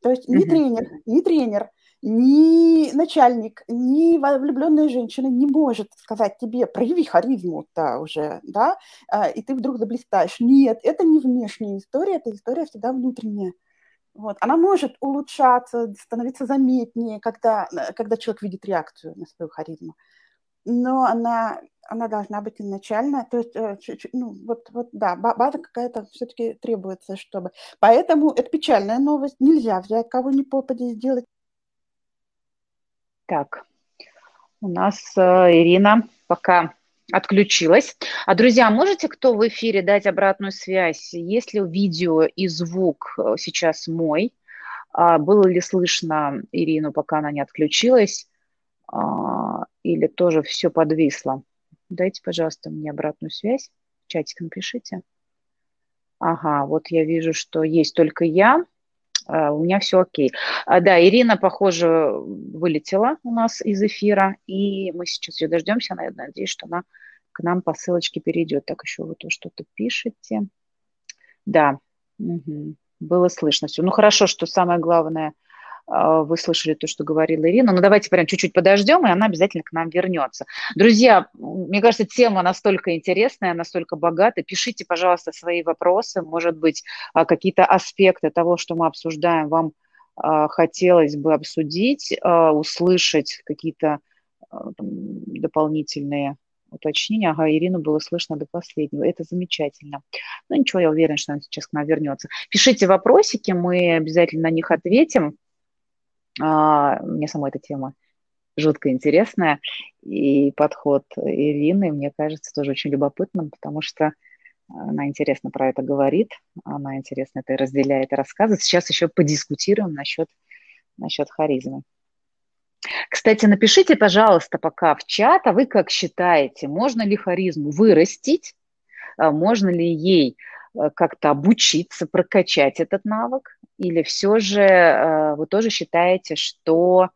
То есть ни тренер, ни тренер, ни начальник, ни влюбленная женщина не может сказать тебе, прояви харизму-то уже, да, а, и ты вдруг заблистаешь. Нет, это не внешняя история, это история всегда внутренняя. Вот. Она может улучшаться, становиться заметнее, когда, когда человек видит реакцию на свою харизму. Но она, она должна быть изначально, то есть, э, ну, вот, вот, да, база какая-то все-таки требуется, чтобы. Поэтому это печальная новость, нельзя взять кого ни попади сделать. Так, у нас э, Ирина пока отключилась. А, друзья, можете кто в эфире дать обратную связь? Есть ли видео и звук э, сейчас мой? А, было ли слышно Ирину, пока она не отключилась? А, или тоже все подвисло? Дайте, пожалуйста, мне обратную связь. В чатик напишите. Ага, вот я вижу, что есть только я. А, у меня все окей. А, да, Ирина, похоже, вылетела у нас из эфира, и мы сейчас ее дождемся. Я надеюсь, что она к нам по ссылочке перейдет. Так, еще вы то что-то пишете. Да, угу. было слышно все. Ну, хорошо, что самое главное – вы слышали то, что говорила Ирина. Но ну, давайте прям чуть-чуть подождем, и она обязательно к нам вернется. Друзья, мне кажется, тема настолько интересная, настолько богатая. Пишите, пожалуйста, свои вопросы. Может быть, а, какие-то аспекты того, что мы обсуждаем, вам а, хотелось бы обсудить, услышать какие-то дополнительные уточнения. Ага, Ирину было слышно до последнего. Это замечательно. Ну ничего, я уверена, что она сейчас к нам вернется. Пишите вопросики, мы обязательно на них ответим. А, мне сама эта тема жутко интересная, и подход Ирины, мне кажется, тоже очень любопытным, потому что она интересно про это говорит, она интересно это разделяет и рассказывает. Сейчас еще подискутируем насчет, насчет харизмы. Кстати, напишите, пожалуйста, пока в чат, а вы как считаете, можно ли харизму вырастить, а можно ли ей э, как-то обучиться, прокачать этот навык, или все же э, вы тоже считаете, что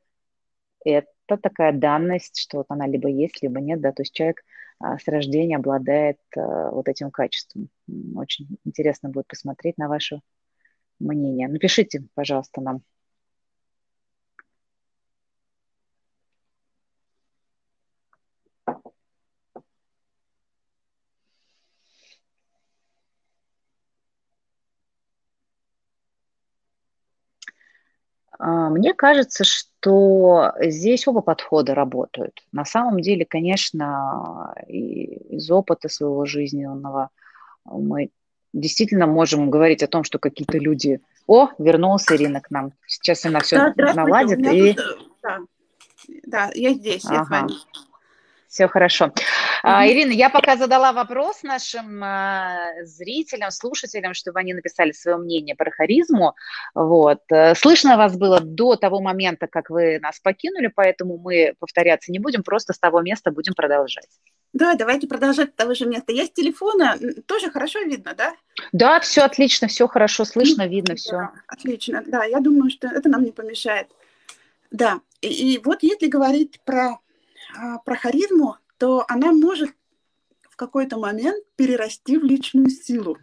это такая данность, что вот она либо есть, либо нет, да, то есть человек а, с рождения обладает э, вот этим качеством. Очень интересно будет посмотреть на ваше мнение. Напишите, пожалуйста, нам. Мне кажется, что здесь оба подхода работают. На самом деле, конечно, из опыта своего жизненного мы действительно можем говорить о том, что какие-то люди... О, вернулся Ирина к нам. Сейчас она все да, наладит. И... Да. да, я здесь, ага. я с вами. Все хорошо. А, Ирина, я пока задала вопрос нашим а, зрителям, слушателям, чтобы они написали свое мнение про харизму. Вот. Э, слышно вас было до того момента, как вы нас покинули, поэтому мы повторяться не будем, просто с того места будем продолжать. Да, давайте продолжать с того же места. Я с телефона, тоже хорошо видно, да? Да, все отлично, все хорошо слышно, видно, все. Да, отлично, да, я думаю, что это нам не помешает. Да, и, и вот если говорить про а, про харизму, то она может в какой-то момент перерасти в личную силу.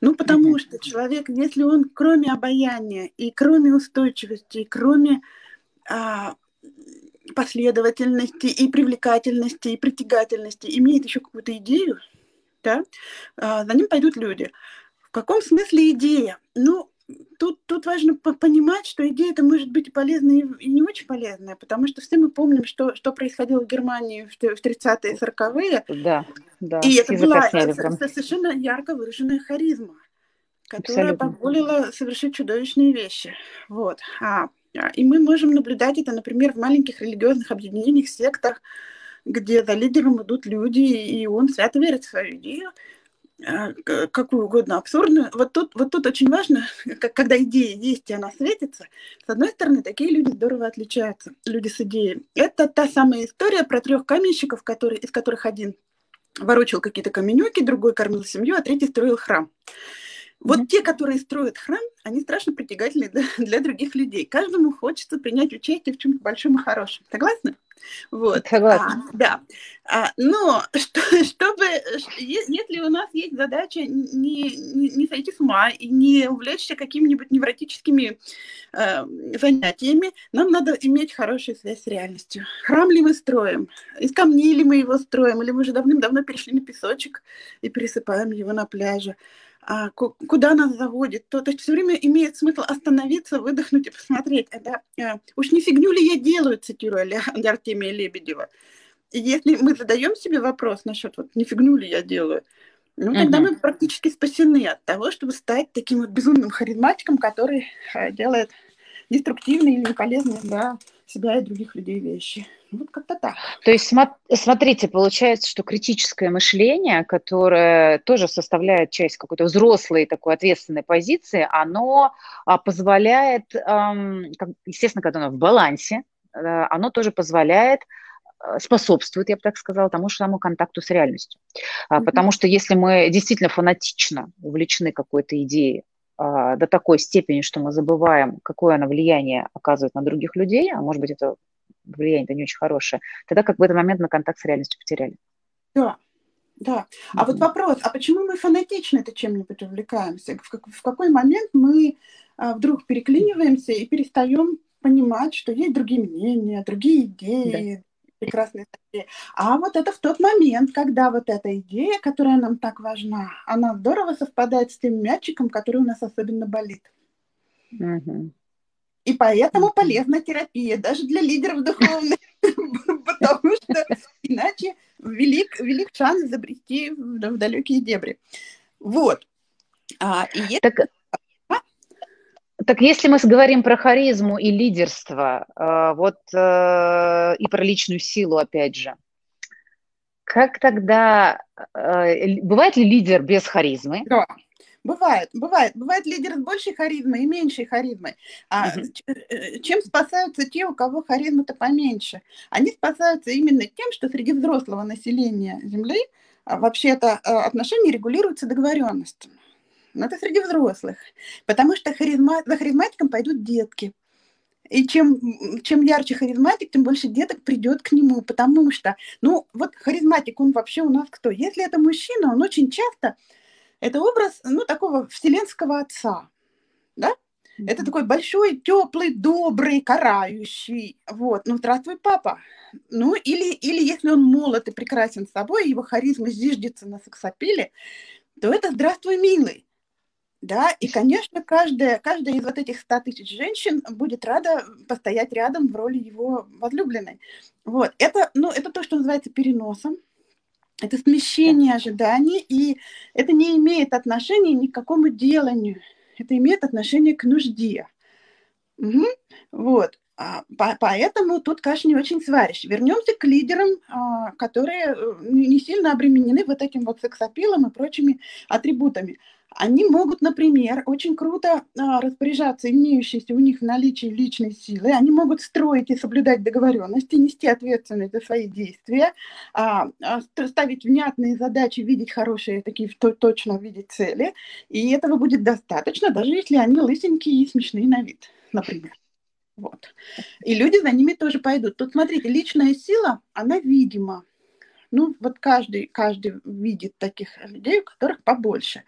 Ну, потому что человек, если он кроме обаяния и кроме устойчивости, и кроме а, последовательности и привлекательности и притягательности имеет еще какую-то идею, да, а, за ним пойдут люди. В каком смысле идея? Ну, тут, тут важно понимать, что идея это может быть и полезная, и не очень полезная, потому что все мы помним, что, что происходило в Германии в 30-е, 40-е. Да, да. И это была совершенно ярко выраженная харизма, которая Абсолютно. позволила совершить чудовищные вещи. Вот. А, а, и мы можем наблюдать это, например, в маленьких религиозных объединениях, сектах, где за лидером идут люди, и он свято верит в свою идею, какую угодно абсурдную. Вот тут, вот тут очень важно, когда идея есть и она светится, с одной стороны, такие люди здорово отличаются, люди с идеей. Это та самая история про трех каменщиков, которые, из которых один ворочил какие-то каменюки, другой кормил семью, а третий строил храм. Вот mm-hmm. те, которые строят храм, они страшно притягательны для, для других людей. Каждому хочется принять участие в чем-то большом и хорошем. Согласны? Вот. Согласна. А, да. А, но что, чтобы, если у нас есть задача не, не, не сойти с ума и не увлечься какими-нибудь невротическими э, занятиями, нам надо иметь хорошую связь с реальностью. Храм ли мы строим? Из камней ли мы его строим? Или мы уже давным-давно перешли на песочек и пересыпаем его на пляже? А, куда нас заводит, то, то есть все время имеет смысл остановиться, выдохнуть и посмотреть. Это, а, уж не фигню ли я делаю, цитирую Артемия Лебедева. если мы задаем себе вопрос насчет вот не фигню ли я делаю, ну, тогда угу. мы практически спасены от того, чтобы стать таким вот безумным харизматиком, который э, делает деструктивные или неполезные для себя и других людей вещи. Вот как-то так. То есть, смотрите, получается, что критическое мышление, которое тоже составляет часть какой-то взрослой такой ответственной позиции, оно а, позволяет, естественно, когда оно в балансе, э, оно тоже позволяет э, способствует, я бы так сказала, тому же самому контакту с реальностью. Mm-hmm. Потому что если мы действительно фанатично увлечены какой-то идеей, до такой степени, что мы забываем, какое она влияние оказывает на других людей, а может быть, это влияние-то не очень хорошее, тогда как в этот момент мы контакт с реальностью потеряли. Да, да. А mm-hmm. вот вопрос, а почему мы фанатично это чем-нибудь увлекаемся? В, как, в какой момент мы а, вдруг переклиниваемся и перестаем понимать, что есть другие мнения, другие идеи, прекрасные идеи. А вот это в тот момент, когда вот эта идея, которая нам так важна, она здорово совпадает с тем мячиком, который у нас особенно болит. Угу. И поэтому полезна терапия, даже для лидеров духовных, потому что иначе велик, велик шанс изобрести в далекие дебри. Вот. А, и так, так если мы говорим про харизму и лидерство, э, вот э, и про личную силу, опять же, как тогда э, бывает ли лидер без харизмы? Да. Бывает, бывает. Бывает лидер с большей харизмой и меньшей харизмой. А угу. чем спасаются те, у кого харизма-то поменьше? Они спасаются именно тем, что среди взрослого населения Земли а, вообще-то отношения регулируются договоренностями но это среди взрослых, потому что харизма, за харизматиком пойдут детки. И чем, чем ярче харизматик, тем больше деток придет к нему, потому что, ну, вот харизматик, он вообще у нас кто? Если это мужчина, он очень часто, это образ, ну, такого вселенского отца, да? Mm-hmm. Это такой большой, теплый, добрый, карающий. Вот, ну, здравствуй, папа. Ну, или, или если он молод и прекрасен собой, его харизма зиждется на сексапиле, то это здравствуй, милый. Да, и, конечно, каждая, каждая из вот этих 100 тысяч женщин будет рада постоять рядом в роли его возлюбленной. Вот, это, ну, это то, что называется переносом, это смещение ожиданий, и это не имеет отношения ни к какому деланию, это имеет отношение к нужде. Угу. Вот. А, поэтому тут кашу не очень сваришь. Вернемся к лидерам, а, которые э, не сильно обременены вот этим вот сексапилом и прочими атрибутами. Они могут, например, очень круто а, распоряжаться имеющейся у них в наличии личной силы, они могут строить и соблюдать договоренности, нести ответственность за свои действия, а, а, ставить внятные задачи, видеть хорошие, такие точно видеть цели, и этого будет достаточно, даже если они лысенькие и смешные на вид, например. Вот. И люди за ними тоже пойдут. Тут, смотрите, личная сила, она видима. Ну, вот каждый, каждый видит таких людей, у которых побольше.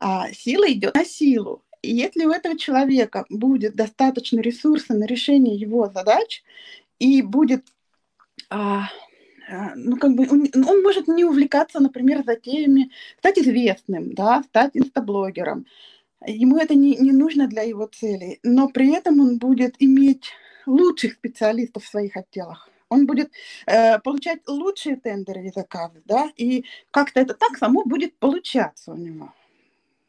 А сила идет на силу. И если у этого человека будет достаточно ресурса на решение его задач, и будет, а, а, ну, как бы, он, он может не увлекаться, например, затеями, стать известным, да, стать инстаблогером. Ему это не, не нужно для его целей, но при этом он будет иметь лучших специалистов в своих отделах он будет э, получать лучшие тендеры и заказы, да, и как-то это так само будет получаться у него.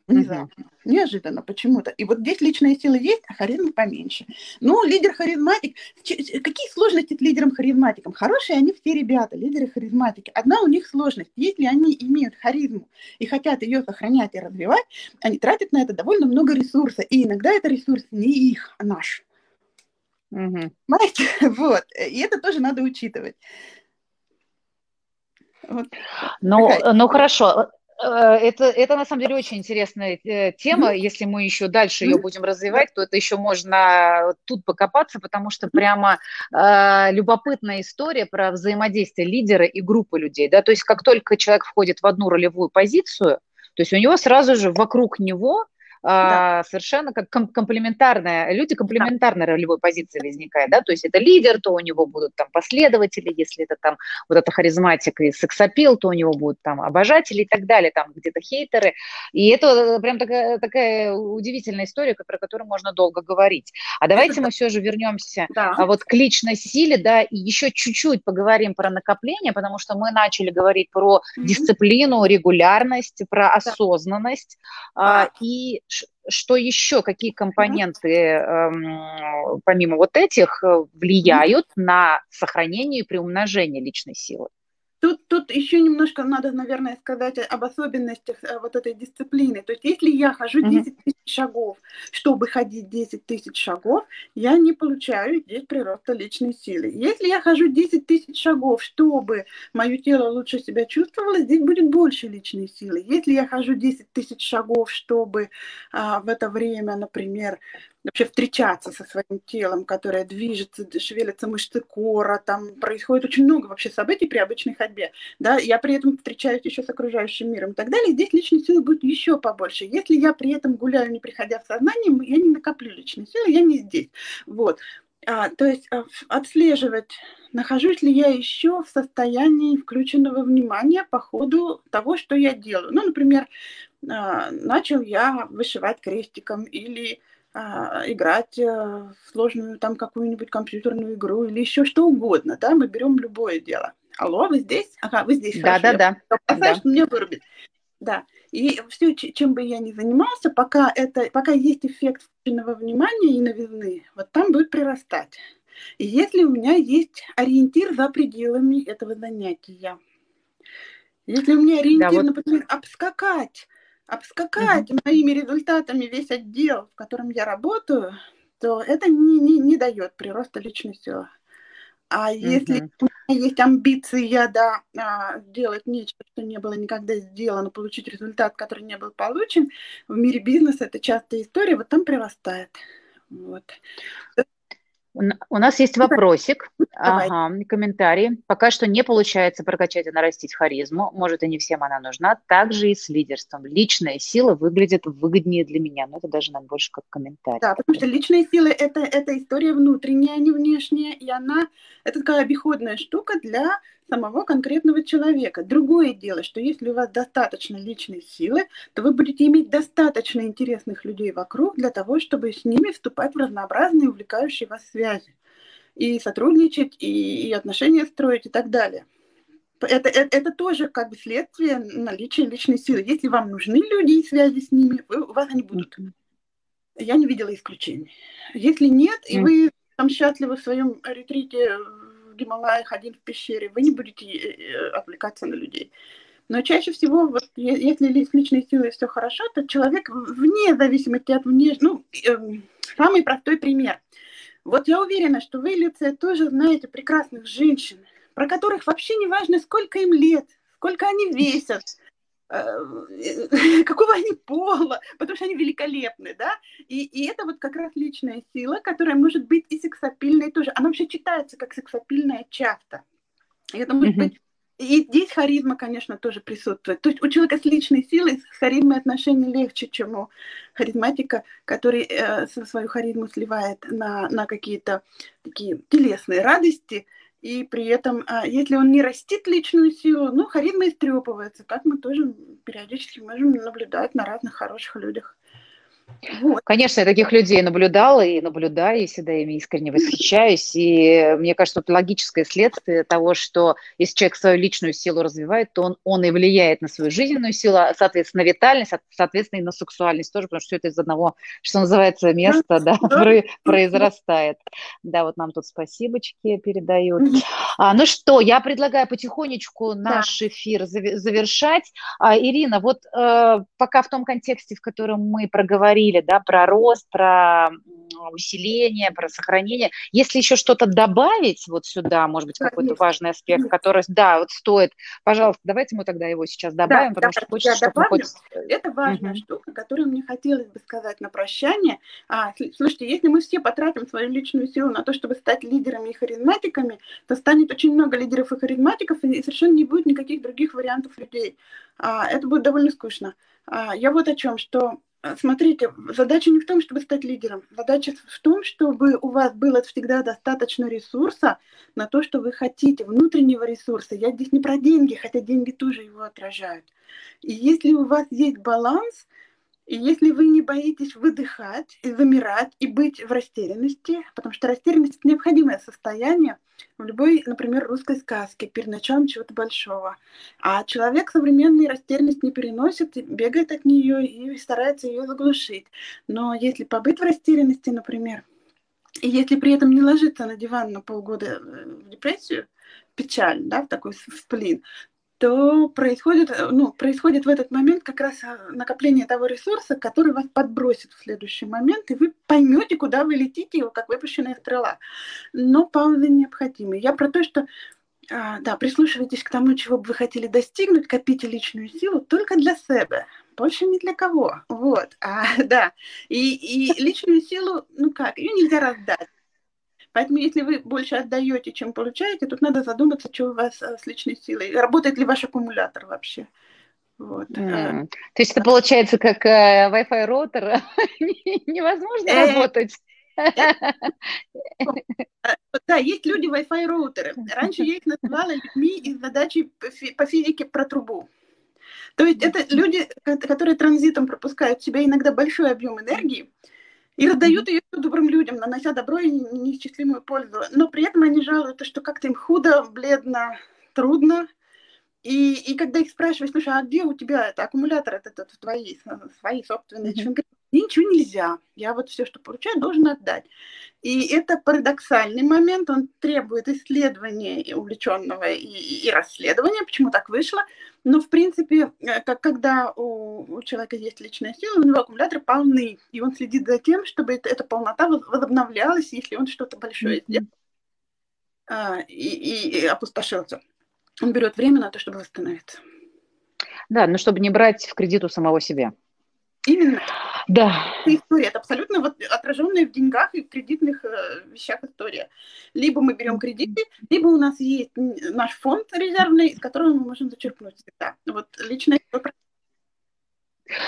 Внезапно, uh-huh. неожиданно почему-то. И вот здесь личная сила есть, а харизма поменьше. Ну, лидер-харизматик. Какие сложности с лидером-харизматиком? Хорошие они все ребята, лидеры-харизматики. Одна у них сложность. Если они имеют харизму и хотят ее сохранять и развивать, они тратят на это довольно много ресурса. И иногда это ресурс не их, а наш. Угу. Вот. И это тоже надо учитывать. Вот. Ну, ну хорошо. Э, это, это на самом деле очень интересная э, тема. Mm-hmm. Если мы еще дальше ее будем развивать, то это еще можно тут покопаться, потому что прямо э, любопытная история про взаимодействие лидера и группы людей. Да? То есть как только человек входит в одну ролевую позицию, то есть у него сразу же вокруг него да. а, совершенно как ком- комплементарная, люди комплементарной да. ролевой позиции возникают, да, то есть это лидер, то у него будут там последователи, если это там вот эта харизматика и сексапил, то у него будут там обожатели и так далее, там где-то хейтеры, и это прям такая, такая удивительная история, про которую можно долго говорить. А давайте это... мы все же вернемся да. а вот к личной силе, да, и еще чуть-чуть поговорим про накопление, потому что мы начали говорить про mm-hmm. дисциплину, регулярность, про осознанность, да. а, и что еще, какие компоненты, эм, помимо вот этих, э, влияют на сохранение и приумножение личной силы? Тут, тут еще немножко надо, наверное, сказать об особенностях э, вот этой дисциплины. То есть если я хожу 10 тысяч шагов, чтобы ходить 10 тысяч шагов, я не получаю здесь прироста личной силы. Если я хожу 10 тысяч шагов, чтобы мое тело лучше себя чувствовало, здесь будет больше личной силы. Если я хожу 10 тысяч шагов, чтобы а, в это время, например, вообще встречаться со своим телом, которое движется, шевелятся мышцы кора, там происходит очень много вообще событий при обычной ходьбе, да, я при этом встречаюсь еще с окружающим миром и так далее, здесь личной силы будет еще побольше. Если я при этом гуляю, не приходя в сознание, я не накоплю личной силы, я не здесь. Вот. А, то есть а, отслеживать, нахожусь ли я еще в состоянии включенного внимания по ходу того, что я делаю. Ну, например, а, начал я вышивать крестиком или а, играть э, в сложную там какую-нибудь компьютерную игру или еще что угодно, да, мы берем любое дело. Алло, вы здесь? Ага, вы здесь. Да, да, да. Опасаюсь, да. меня вырубит. Да. И все, чем бы я ни занимался, пока, это, пока есть эффект включенного внимания и новизны, вот там будет прирастать. И если у меня есть ориентир за пределами этого занятия, если у меня ориентир, да, вот... например, обскакать обскакать mm-hmm. моими результатами весь отдел, в котором я работаю, то это не, не, не дает прироста личной силы. А mm-hmm. если у меня есть амбиции, я, да, а, делать нечто, что не было никогда сделано, получить результат, который не был получен, в мире бизнеса это частая история, вот там прирастает. Вот. У нас есть вопросик, ага, комментарий. Пока что не получается прокачать и нарастить харизму. Может, и не всем она нужна. Также и с лидерством. Личная сила выглядит выгоднее для меня. Но это даже нам больше как комментарий. Да, потому что личная сила это, – это история внутренняя, а не внешняя. И она – это такая обиходная штука для самого конкретного человека. Другое дело, что если у вас достаточно личной силы, то вы будете иметь достаточно интересных людей вокруг для того, чтобы с ними вступать в разнообразные увлекающие вас связи. И сотрудничать, и, и отношения строить, и так далее. Это, это, это тоже как бы следствие наличия личной силы. Если вам нужны люди и связи с ними, вы, у вас они будут. Я не видела исключений. Если нет, и вы там счастливы в своем ретрите в Гималаях, один в пещере, вы не будете э, э, отвлекаться на людей. Но чаще всего, вот, если с личной силой все хорошо, то человек вне зависимости от внешнего... Ну, э, самый простой пример. Вот я уверена, что вы, Люция, тоже знаете прекрасных женщин, про которых вообще не важно, сколько им лет, сколько они весят, какого они пола, потому что они великолепны, да, и, и это вот как раз личная сила, которая может быть и сексапильной тоже, она вообще читается как сексапильная часто, и это может быть и здесь харизма, конечно, тоже присутствует. То есть у человека с личной силой, с харизмой отношения легче, чем у харизматика, который э, свою харизму сливает на, на какие-то такие телесные радости, и при этом, а, если он не растит личную силу, ну, харизма истрепывается, как мы тоже периодически можем наблюдать на разных хороших людях. Вот. Конечно, я таких людей наблюдала и наблюдаю, и всегда ими искренне восхищаюсь. И мне кажется, это логическое следствие того, что если человек свою личную силу развивает, то он, он и влияет на свою жизненную силу, а, соответственно, на витальность, соответственно, и на сексуальность тоже, потому что все это из одного, что называется, места да, произрастает. Да, вот нам тут спасибочки передают. А, ну что, я предлагаю потихонечку наш эфир завершать. А, Ирина, вот э, пока в том контексте, в котором мы проговорили, говорили, да, про рост, про усиление, про сохранение. Если еще что-то добавить вот сюда, может быть, какой-то важный аспект, который, да, вот стоит, пожалуйста, давайте мы тогда его сейчас добавим, да, потому да, что хочется, чтобы добавлю. хоть... Это важная угу. штука, которую мне хотелось бы сказать на прощание. А, слушайте, если мы все потратим свою личную силу на то, чтобы стать лидерами и харизматиками, то станет очень много лидеров и харизматиков, и совершенно не будет никаких других вариантов людей. А, это будет довольно скучно. А, я вот о чем, что смотрите, задача не в том, чтобы стать лидером. Задача в том, чтобы у вас было всегда достаточно ресурса на то, что вы хотите, внутреннего ресурса. Я здесь не про деньги, хотя деньги тоже его отражают. И если у вас есть баланс, и если вы не боитесь выдыхать и замирать, и быть в растерянности, потому что растерянность – это необходимое состояние в любой, например, русской сказке перед началом чего-то большого. А человек современный растерянность не переносит, бегает от нее и старается ее заглушить. Но если побыть в растерянности, например, и если при этом не ложиться на диван на полгода э, в депрессию, печаль, да, в такой сплин, то происходит, э, ну, происходит в этот момент как раз а, накопление того ресурса, который вас подбросит в следующий момент, и вы поймете, куда вы летите, как выпущенная стрела. Но паузы необходимы. Я про то, что а, да, прислушивайтесь к тому, чего бы вы хотели достигнуть, копите личную силу только для себя, больше ни для кого. Вот, а, да. И, и личную силу, ну как, ее нельзя раздать. Поэтому, если вы больше отдаете, чем получаете, тут надо задуматься, что у вас э, с личной силой. Работает ли ваш аккумулятор вообще? Вот. Mm. То есть это получается как э, Wi-Fi роутер, невозможно э, работать. Да, есть люди Wi-Fi роутеры. Раньше я их называла людьми из задачи по физике про трубу. То есть это люди, которые транзитом пропускают в себя иногда большой объем энергии, и раздают ее добрым людям, нанося добро и неисчислимую пользу. Но при этом они жалуются, что как-то им худо, бледно, трудно. И, и когда их спрашиваешь, слушай, а где у тебя это аккумулятор, это, это твои, свои собственные, mm-hmm. Говорит, ничего нельзя. Я вот все, что получаю, должен отдать. И это парадоксальный момент, он требует исследования увлеченного и, и расследования, почему так вышло. Но, в принципе, э, как, когда у, у человека есть личная сила, у него аккумуляторы полны, и он следит за тем, чтобы это, эта полнота возобновлялась, если он что-то большое сделал а, и, и, и опустошился. Он берет время на то, чтобы восстановиться. Да, но чтобы не брать в кредит у самого себя. Именно. Да. Это история, это абсолютно вот отраженная в деньгах и в кредитных э, вещах история. Либо мы берем кредиты, либо у нас есть наш фонд резервный, из которого мы можем зачерпнуть всегда. Вот лично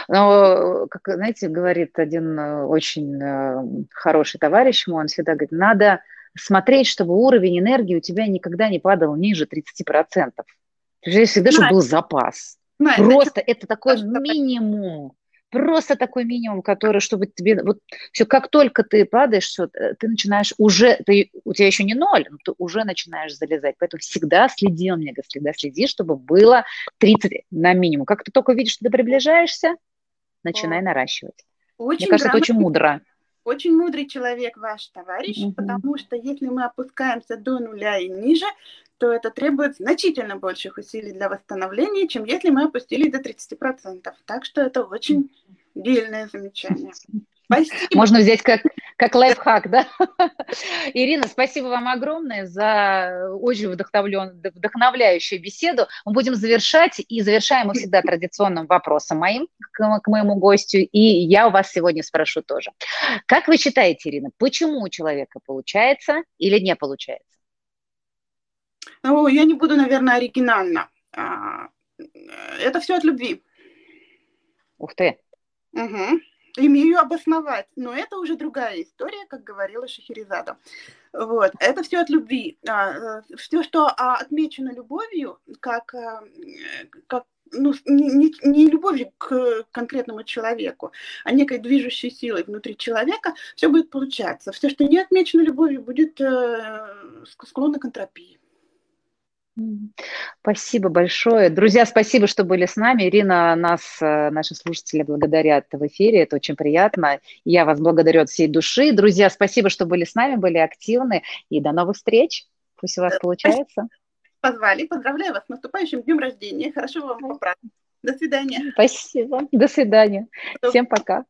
но, как, знаете, говорит один э, очень э, хороший товарищ мой, он всегда говорит, надо смотреть, чтобы уровень энергии у тебя никогда не падал ниже 30%. Всегда, чтобы был запас. Просто это такой минимум просто такой минимум, который, чтобы тебе, вот все, как только ты падаешь, все, э, ты начинаешь уже, ты, у тебя еще не ноль, но ты уже начинаешь залезать, поэтому всегда следи, он мне говорит, всегда следи, чтобы было 30 на минимум. Как ты только видишь, что ты приближаешься, начинай О. наращивать. Очень мне кажется, это очень мудро. Очень мудрый человек ваш товарищ, угу. потому что если мы опускаемся до нуля и ниже, то это требует значительно больших усилий для восстановления, чем если мы опустились до 30%. Так что это очень дельное замечание. Спасибо. Можно взять как, как лайфхак, да? Ирина, спасибо вам огромное за очень вдохновляющую беседу. Мы будем завершать, и завершаем мы всегда традиционным вопросом моим к, к моему гостю, и я у вас сегодня спрошу тоже. Как вы считаете, Ирина, почему у человека получается или не получается? Ну, я не буду, наверное, оригинально. А, это все от любви. Ух ты. Угу. Имею обосновать, но это уже другая история, как говорила Шахерезада. Вот. Это все от любви. А, все, что а, отмечено любовью, как, как ну, не, не любовью к конкретному человеку, а некой движущей силой внутри человека, все будет получаться. Все, что не отмечено любовью, будет э, склонно к энтропии. Спасибо большое. Друзья, спасибо, что были с нами. Ирина, нас, э, наши слушатели, благодарят в эфире. Это очень приятно. Я вас благодарю от всей души. Друзья, спасибо, что были с нами, были активны. И до новых встреч. Пусть у вас получается. Позвали. Поздравляю вас с наступающим днем рождения. Хорошо вам поправить. До свидания. Спасибо. До свидания. Всем пока.